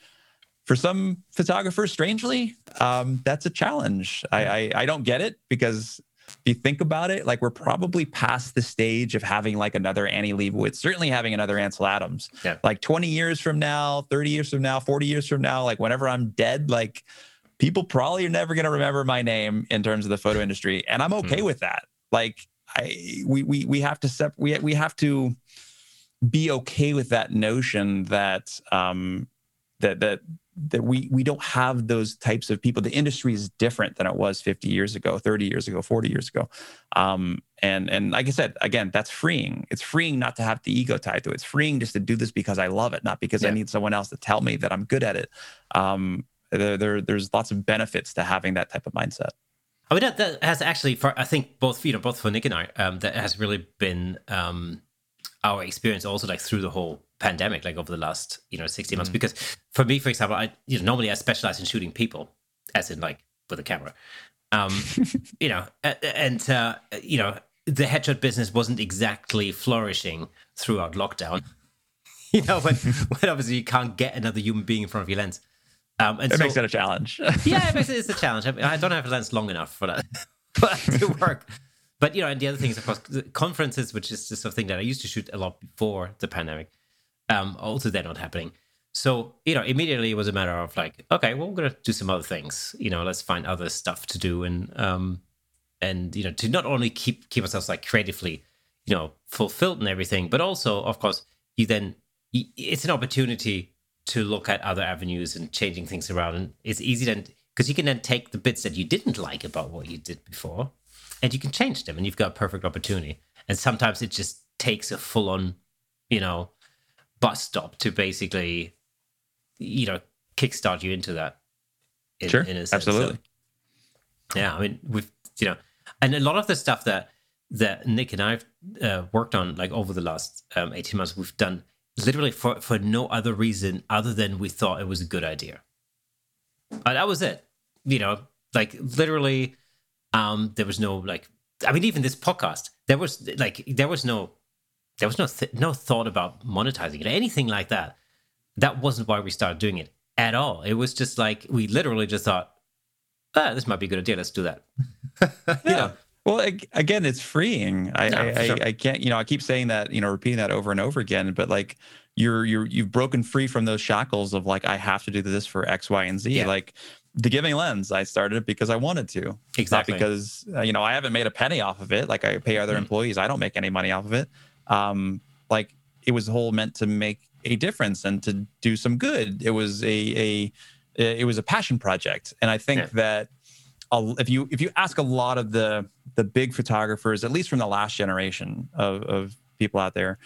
for some photographers strangely um, that's a challenge I, I i don't get it because if you think about it, like we're probably past the stage of having like another Annie Leibovitz, certainly having another Ansel Adams. Yeah. Like 20 years from now, 30 years from now, 40 years from now, like whenever I'm dead, like people probably are never going to remember my name in terms of the photo industry. And I'm okay mm. with that. Like I, we, we, we have to sep- we, we have to be okay with that notion that, um, that, that that we we don't have those types of people. The industry is different than it was 50 years ago, 30 years ago, 40 years ago. Um, and and like I said, again, that's freeing. It's freeing not to have the ego tied to it. It's freeing just to do this because I love it, not because yeah. I need someone else to tell me that I'm good at it. Um, there, there, there's lots of benefits to having that type of mindset. I mean, that, that has actually, for I think both you know, both for Nick and I, um, that has really been um, our experience also like through the whole pandemic, like over the last you know sixty months. Mm. Because for me, for example, I you know normally I specialize in shooting people, as in like with a camera, um, you know, and uh, you know the headshot business wasn't exactly flourishing throughout lockdown. you know, when, when obviously you can't get another human being in front of your lens. Um, and it so, makes it a challenge. yeah, it makes it, it's a challenge. I, mean, I don't have a lens long enough for that, but to work. But you know, and the other thing is, of course, conferences, which is just thing that I used to shoot a lot before the pandemic um, also they're not happening. So, you know, immediately it was a matter of like, okay, well, we're going to do some other things. You know, let's find other stuff to do and, um, and, you know, to not only keep, keep ourselves like creatively, you know, fulfilled and everything, but also, of course, you then, it's an opportunity to look at other avenues and changing things around. And it's easy then, because you can then take the bits that you didn't like about what you did before and you can change them and you've got a perfect opportunity. And sometimes it just takes a full on, you know, bus stop to basically, you know, kickstart you into that. In, sure, in absolutely. So, yeah, I mean, we've you know, and a lot of the stuff that that Nick and I've uh, worked on like over the last um, 18 months, we've done literally for, for no other reason other than we thought it was a good idea. That was it. You know, like literally, um, there was no like, I mean, even this podcast, there was like, there was no, there was no, th- no thought about monetizing it, anything like that. That wasn't why we started doing it at all. It was just like, we literally just thought, ah, this might be a good idea. Let's do that. yeah. Well, again, it's freeing. I, I, sure. I, I, can't, you know, I keep saying that, you know, repeating that over and over again, but like you're, you're, you've broken free from those shackles of like, I have to do this for X, Y, and Z. Yeah. Like the giving lens, I started it because I wanted to. Exactly. Not because, uh, you know, I haven't made a penny off of it. Like I pay other mm employees. I don't make any money off of it. Um, like it was whole meant to make a difference and to do some good. It was a, a, it was a passion project. And I think yeah. that, if you if you ask a lot of the the big photographers, at least from the last generation of, of people out there,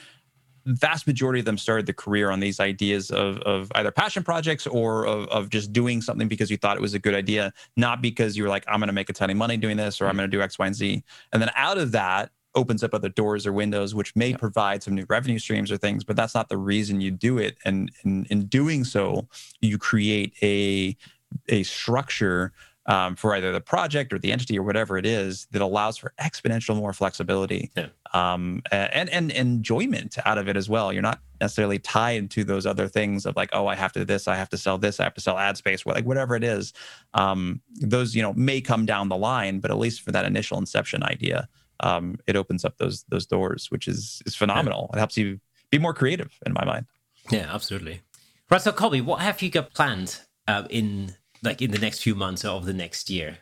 vast majority of them started the career on these ideas of, of either passion projects or of, of just doing something because you thought it was a good idea, not because you were like, I'm going to make a ton of money doing this or I'm going to do X, Y, and Z. And then out of that opens up other doors or windows, which may yeah. provide some new revenue streams or things, but that's not the reason you do it. And in, in doing so, you create a, a structure um, for either the project or the entity or whatever it is that allows for exponential more flexibility yeah. um, and, and enjoyment out of it as well. You're not necessarily tied to those other things of like, oh, I have to do this, I have to sell this, I have to sell ad space, like whatever it is. Um, those you know may come down the line, but at least for that initial inception idea, um, it opens up those those doors, which is is phenomenal. Yeah. It helps you be more creative, in my mind. Yeah, absolutely. Right. So, Colby, what have you got planned uh, in like in the next few months or of the next year?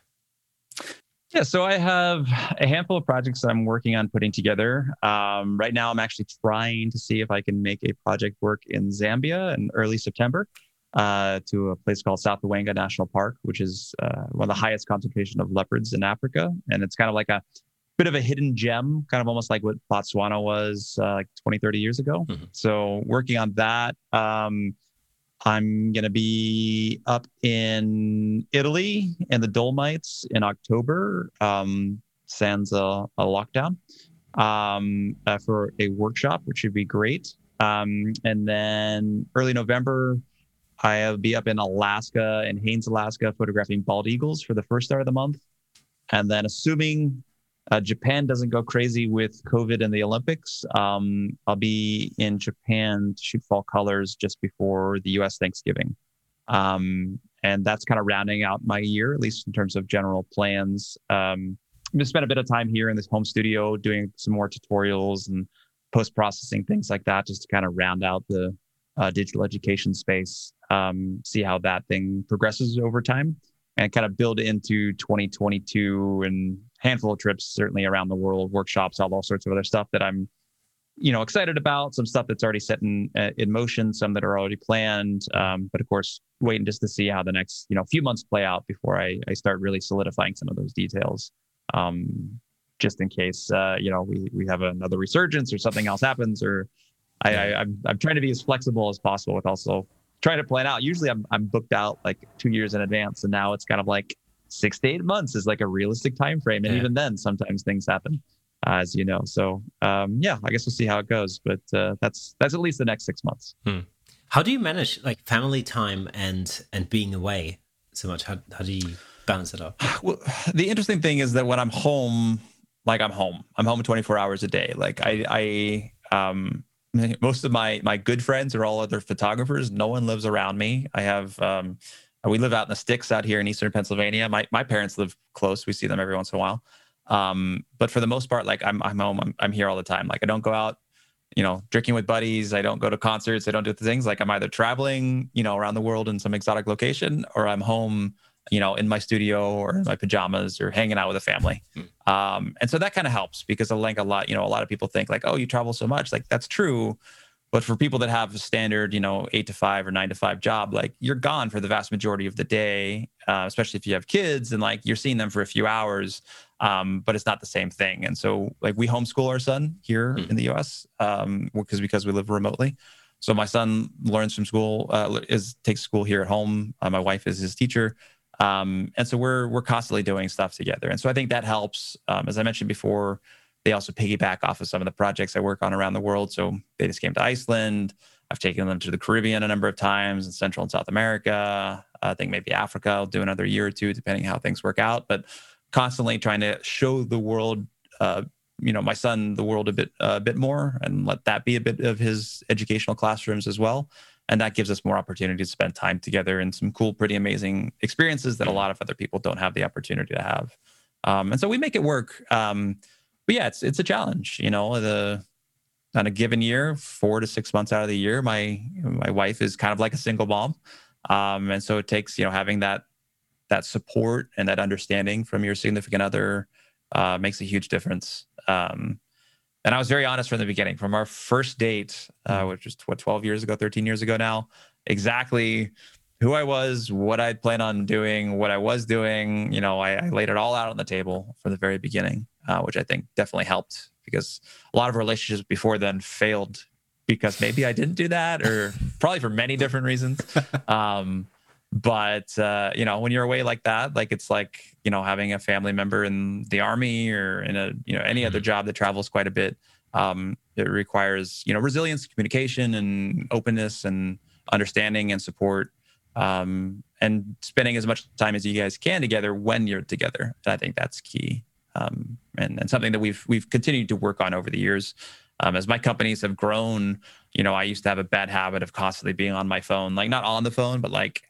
Yeah, so I have a handful of projects I'm working on putting together. Um, right now, I'm actually trying to see if I can make a project work in Zambia in early September uh, to a place called South Luangwa National Park, which is uh, one of the highest concentration of leopards in Africa. And it's kind of like a bit of a hidden gem, kind of almost like what Botswana was uh, like 20, 30 years ago. Mm-hmm. So working on that. Um, I'm going to be up in Italy in the Dolomites in October, um, sans a, a lockdown, um, uh, for a workshop, which should be great. Um, and then early November, I'll be up in Alaska in Haines, Alaska, photographing bald eagles for the first start of the month. And then, assuming uh, Japan doesn't go crazy with COVID and the Olympics. Um, I'll be in Japan to shoot fall colors just before the US Thanksgiving. Um, and that's kind of rounding out my year, at least in terms of general plans. Um, I'm to spend a bit of time here in this home studio doing some more tutorials and post processing, things like that, just to kind of round out the uh, digital education space, um, see how that thing progresses over time and kind of build into 2022 and handful of trips certainly around the world workshops all, all sorts of other stuff that i'm you know excited about some stuff that's already set in uh, in motion some that are already planned um, but of course waiting just to see how the next you know few months play out before i, I start really solidifying some of those details um, just in case uh, you know we, we have another resurgence or something else happens or I, I, I'm, I'm trying to be as flexible as possible with also trying to plan out. Usually I'm I'm booked out like two years in advance, and now it's kind of like six to eight months is like a realistic time frame. And yeah. even then, sometimes things happen, uh, as you know. So um, yeah, I guess we'll see how it goes. But uh, that's that's at least the next six months. Hmm. How do you manage like family time and and being away so much? How how do you balance it up? Well, the interesting thing is that when I'm home, like I'm home, I'm home 24 hours a day. Like I I um most of my my good friends are all other photographers. No one lives around me. I have um, we live out in the sticks out here in eastern Pennsylvania. My my parents live close. We see them every once in a while. Um, but for the most part, like I'm I'm home. I'm I'm here all the time. Like I don't go out, you know, drinking with buddies. I don't go to concerts. I don't do the things. Like I'm either traveling, you know, around the world in some exotic location, or I'm home you know, in my studio or in my pajamas or hanging out with a family. Hmm. Um, and so that kind of helps because I think a lot, you know, a lot of people think like, oh, you travel so much. Like that's true. But for people that have a standard, you know, eight to five or nine to five job, like you're gone for the vast majority of the day, uh, especially if you have kids and like you're seeing them for a few hours, um, but it's not the same thing. And so, like, we homeschool our son here mm. in the US um, because because we live remotely. So my son learns from school, uh, is takes school here at home. Uh, my wife is his teacher. Um, and so we're we're constantly doing stuff together. And so I think that helps. Um, as I mentioned before, they also piggyback off of some of the projects I work on around the world. So they just came to Iceland. I've taken them to the Caribbean a number of times in Central and South America. I think maybe Africa. I'll do another year or two, depending how things work out. But constantly trying to show the world, uh, you know, my son the world a bit, a bit more, and let that be a bit of his educational classrooms as well. And that gives us more opportunity to spend time together in some cool, pretty amazing experiences that a lot of other people don't have the opportunity to have. Um, and so we make it work. Um, but yeah, it's it's a challenge. You know, the on a given year, four to six months out of the year, my my wife is kind of like a single mom, um, and so it takes you know having that that support and that understanding from your significant other uh, makes a huge difference. Um, and I was very honest from the beginning, from our first date, uh, mm-hmm. which was what 12 years ago, 13 years ago now, exactly who I was, what I'd plan on doing, what I was doing. You know, I, I laid it all out on the table from the very beginning, uh, which I think definitely helped because a lot of relationships before then failed because maybe I didn't do that, or probably for many different reasons. Um, but uh, you know, when you're away like that, like it's like you know having a family member in the army or in a you know any mm-hmm. other job that travels quite a bit. Um, it requires you know resilience, communication, and openness, and understanding and support um, and spending as much time as you guys can together when you're together. And I think that's key, um, and, and something that we've we've continued to work on over the years. Um, as my companies have grown, you know, I used to have a bad habit of constantly being on my phone, like not on the phone, but like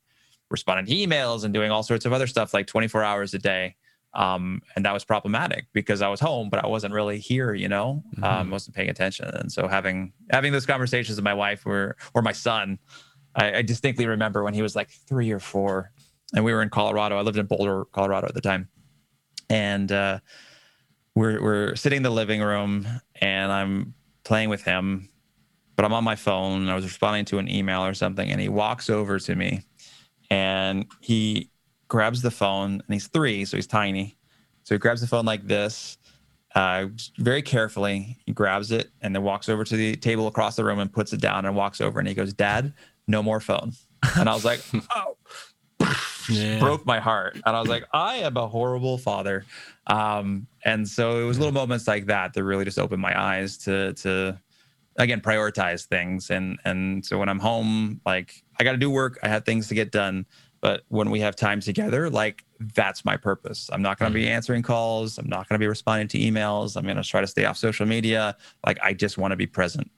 responding to emails and doing all sorts of other stuff, like 24 hours a day. Um, and that was problematic because I was home, but I wasn't really here, you know, mm-hmm. um, wasn't paying attention. And so having having those conversations with my wife or or my son, I, I, distinctly remember when he was like three or four, and we were in Colorado. I lived in Boulder, Colorado at the time, and uh, we're we're sitting in the living room, and I'm playing with him, but I'm on my phone. I was responding to an email or something, and he walks over to me, and he grabs the phone, and he's three, so he's tiny, so he grabs the phone like this. Uh, very carefully, he grabs it and then walks over to the table across the room and puts it down and walks over and he goes, Dad, no more phone. And I was like, oh, yeah. broke my heart. And I was like, I am a horrible father. Um, and so it was little moments like that that really just opened my eyes to to again prioritize things. And and so when I'm home, like I got to do work. I have things to get done. But when we have time together, like that's my purpose. I'm not going to be mm-hmm. answering calls. I'm not going to be responding to emails. I'm going to try to stay off social media. Like I just want to be present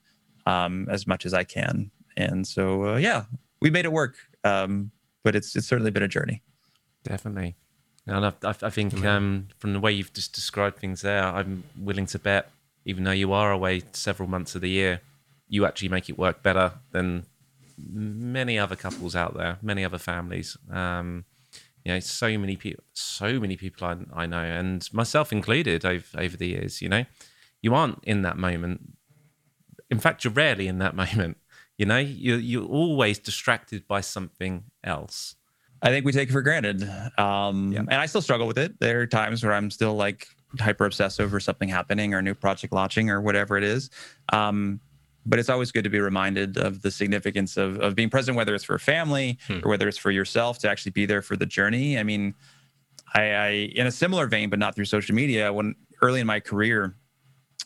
um, as much as I can and so uh, yeah, we made it work. Um, but it's it's certainly been a journey. Definitely, and I, I, I think um, from the way you've just described things there, I'm willing to bet, even though you are away several months of the year, you actually make it work better than many other couples out there, many other families. Um, you know, so many people, so many people I, I know, and myself included, over over the years. You know, you aren't in that moment. In fact, you're rarely in that moment. You know, you're, you're always distracted by something else. I think we take it for granted, um, yeah. and I still struggle with it. There are times where I'm still like hyper obsessed over something happening or a new project launching or whatever it is. Um, but it's always good to be reminded of the significance of, of being present, whether it's for a family hmm. or whether it's for yourself to actually be there for the journey. I mean, I, I, in a similar vein, but not through social media, when early in my career,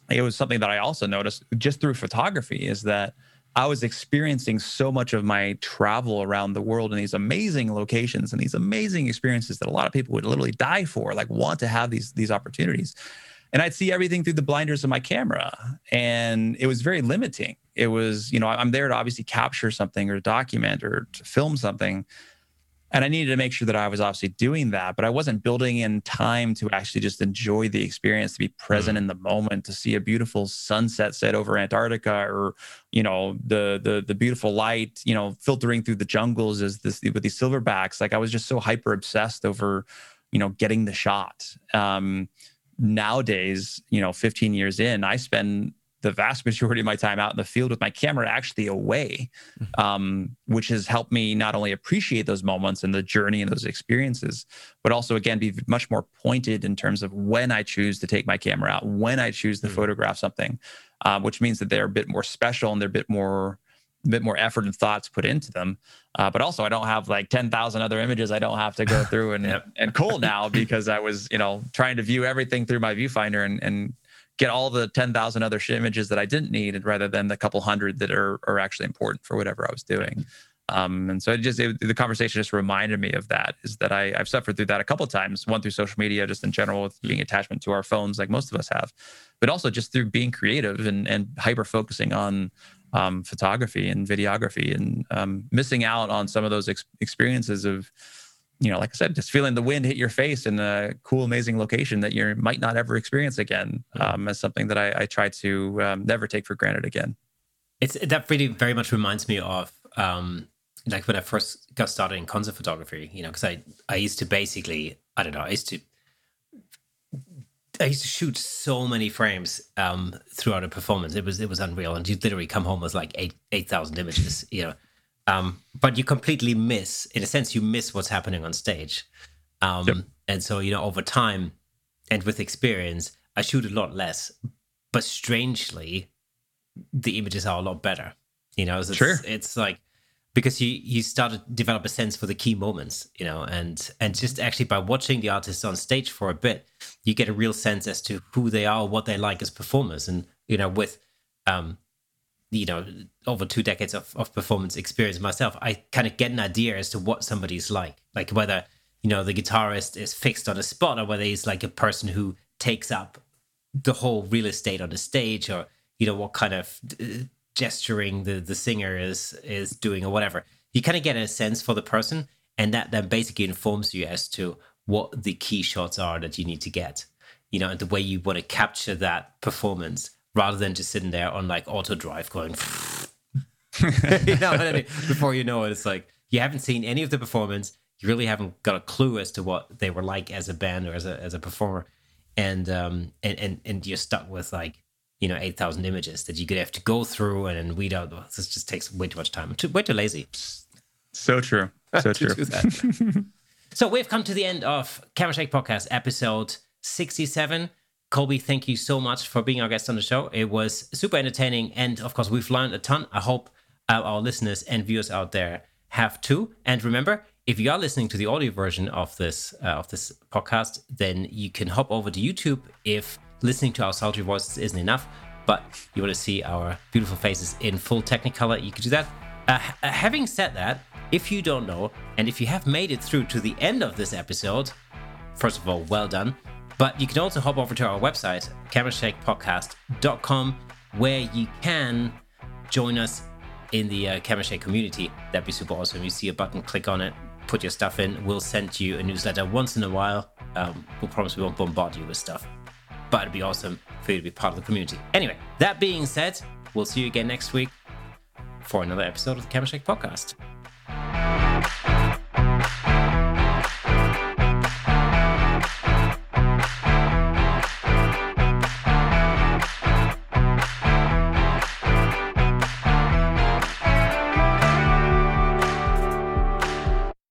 it was something that I also noticed just through photography is that I was experiencing so much of my travel around the world in these amazing locations and these amazing experiences that a lot of people would literally die for, like want to have these these opportunities. And I'd see everything through the blinders of my camera, and it was very limiting. It was, you know, I'm there to obviously capture something or document or to film something, and I needed to make sure that I was obviously doing that, but I wasn't building in time to actually just enjoy the experience, to be present mm. in the moment, to see a beautiful sunset set over Antarctica, or you know the the the beautiful light, you know, filtering through the jungles as this with these silverbacks. Like I was just so hyper obsessed over, you know, getting the shot. Um, nowadays, you know, 15 years in, I spend the vast majority of my time out in the field with my camera actually away, mm-hmm. um, which has helped me not only appreciate those moments and the journey and those experiences, but also again be much more pointed in terms of when I choose to take my camera out, when I choose to mm-hmm. photograph something, uh, which means that they're a bit more special and they're a bit more a bit more effort and thoughts put into them. Uh, but also, I don't have like 10,000 other images I don't have to go through and, yep. and cull now because I was, you know, trying to view everything through my viewfinder and, and get all the 10,000 other images that I didn't need rather than the couple hundred that are, are actually important for whatever I was doing. Um, and so it just it, the conversation just reminded me of that is that I, I've suffered through that a couple of times. One through social media, just in general, with being attachment to our phones, like most of us have, but also just through being creative and and hyper focusing on um, photography and videography and um, missing out on some of those ex- experiences of you know, like I said, just feeling the wind hit your face in a cool, amazing location that you might not ever experience again, um, as something that I, I try to um, never take for granted again. It's that really very much reminds me of um, like when I first got started in concert photography, you know, because I I used to basically I don't know I used to I used to shoot so many frames um, throughout a performance. It was it was unreal, and you'd literally come home with like eight eight thousand images, you know. Um, but you completely miss, in a sense, you miss what's happening on stage. Um, yep. And so you know, over time and with experience, I shoot a lot less. But strangely, the images are a lot better. You know, it's, sure. it's like because you you start to develop a sense for the key moments you know and and just actually by watching the artists on stage for a bit you get a real sense as to who they are what they like as performers and you know with um you know over two decades of, of performance experience myself i kind of get an idea as to what somebody's like. Like whether you know the guitarist is fixed on a spot or whether he's like a person who takes up the whole real estate on the stage or you know what kind of uh, gesturing the the singer is is doing or whatever. You kind of get a sense for the person and that then basically informs you as to what the key shots are that you need to get you know and the way you want to capture that performance rather than just sitting there on like auto drive going you know what I mean? before you know it it's like you haven't seen any of the performance you really haven't got a clue as to what they were like as a band or as a as a performer and um and and, and you're stuck with like you know, 8,000 images that you could have to go through and then weed out. This just takes way too much time. Too, way too lazy. So true. So true. so we've come to the end of Camera Shake Podcast episode 67. Colby, thank you so much for being our guest on the show. It was super entertaining. And of course, we've learned a ton. I hope uh, our listeners and viewers out there have too. And remember, if you are listening to the audio version of this uh, of this podcast, then you can hop over to YouTube if listening to our sultry voices isn't enough, but you want to see our beautiful faces in full Technicolor, you can do that. Uh, uh, having said that, if you don't know, and if you have made it through to the end of this episode, first of all, well done. But you can also hop over to our website, camerashakepodcast.com, where you can join us in the uh, community. That'd be super awesome. You see a button, click on it, put your stuff in. We'll send you a newsletter once in a while. Um, we'll promise we won't bombard you with stuff but it'd be awesome for you to be part of the community. Anyway, that being said, we'll see you again next week for another episode of the Camera podcast.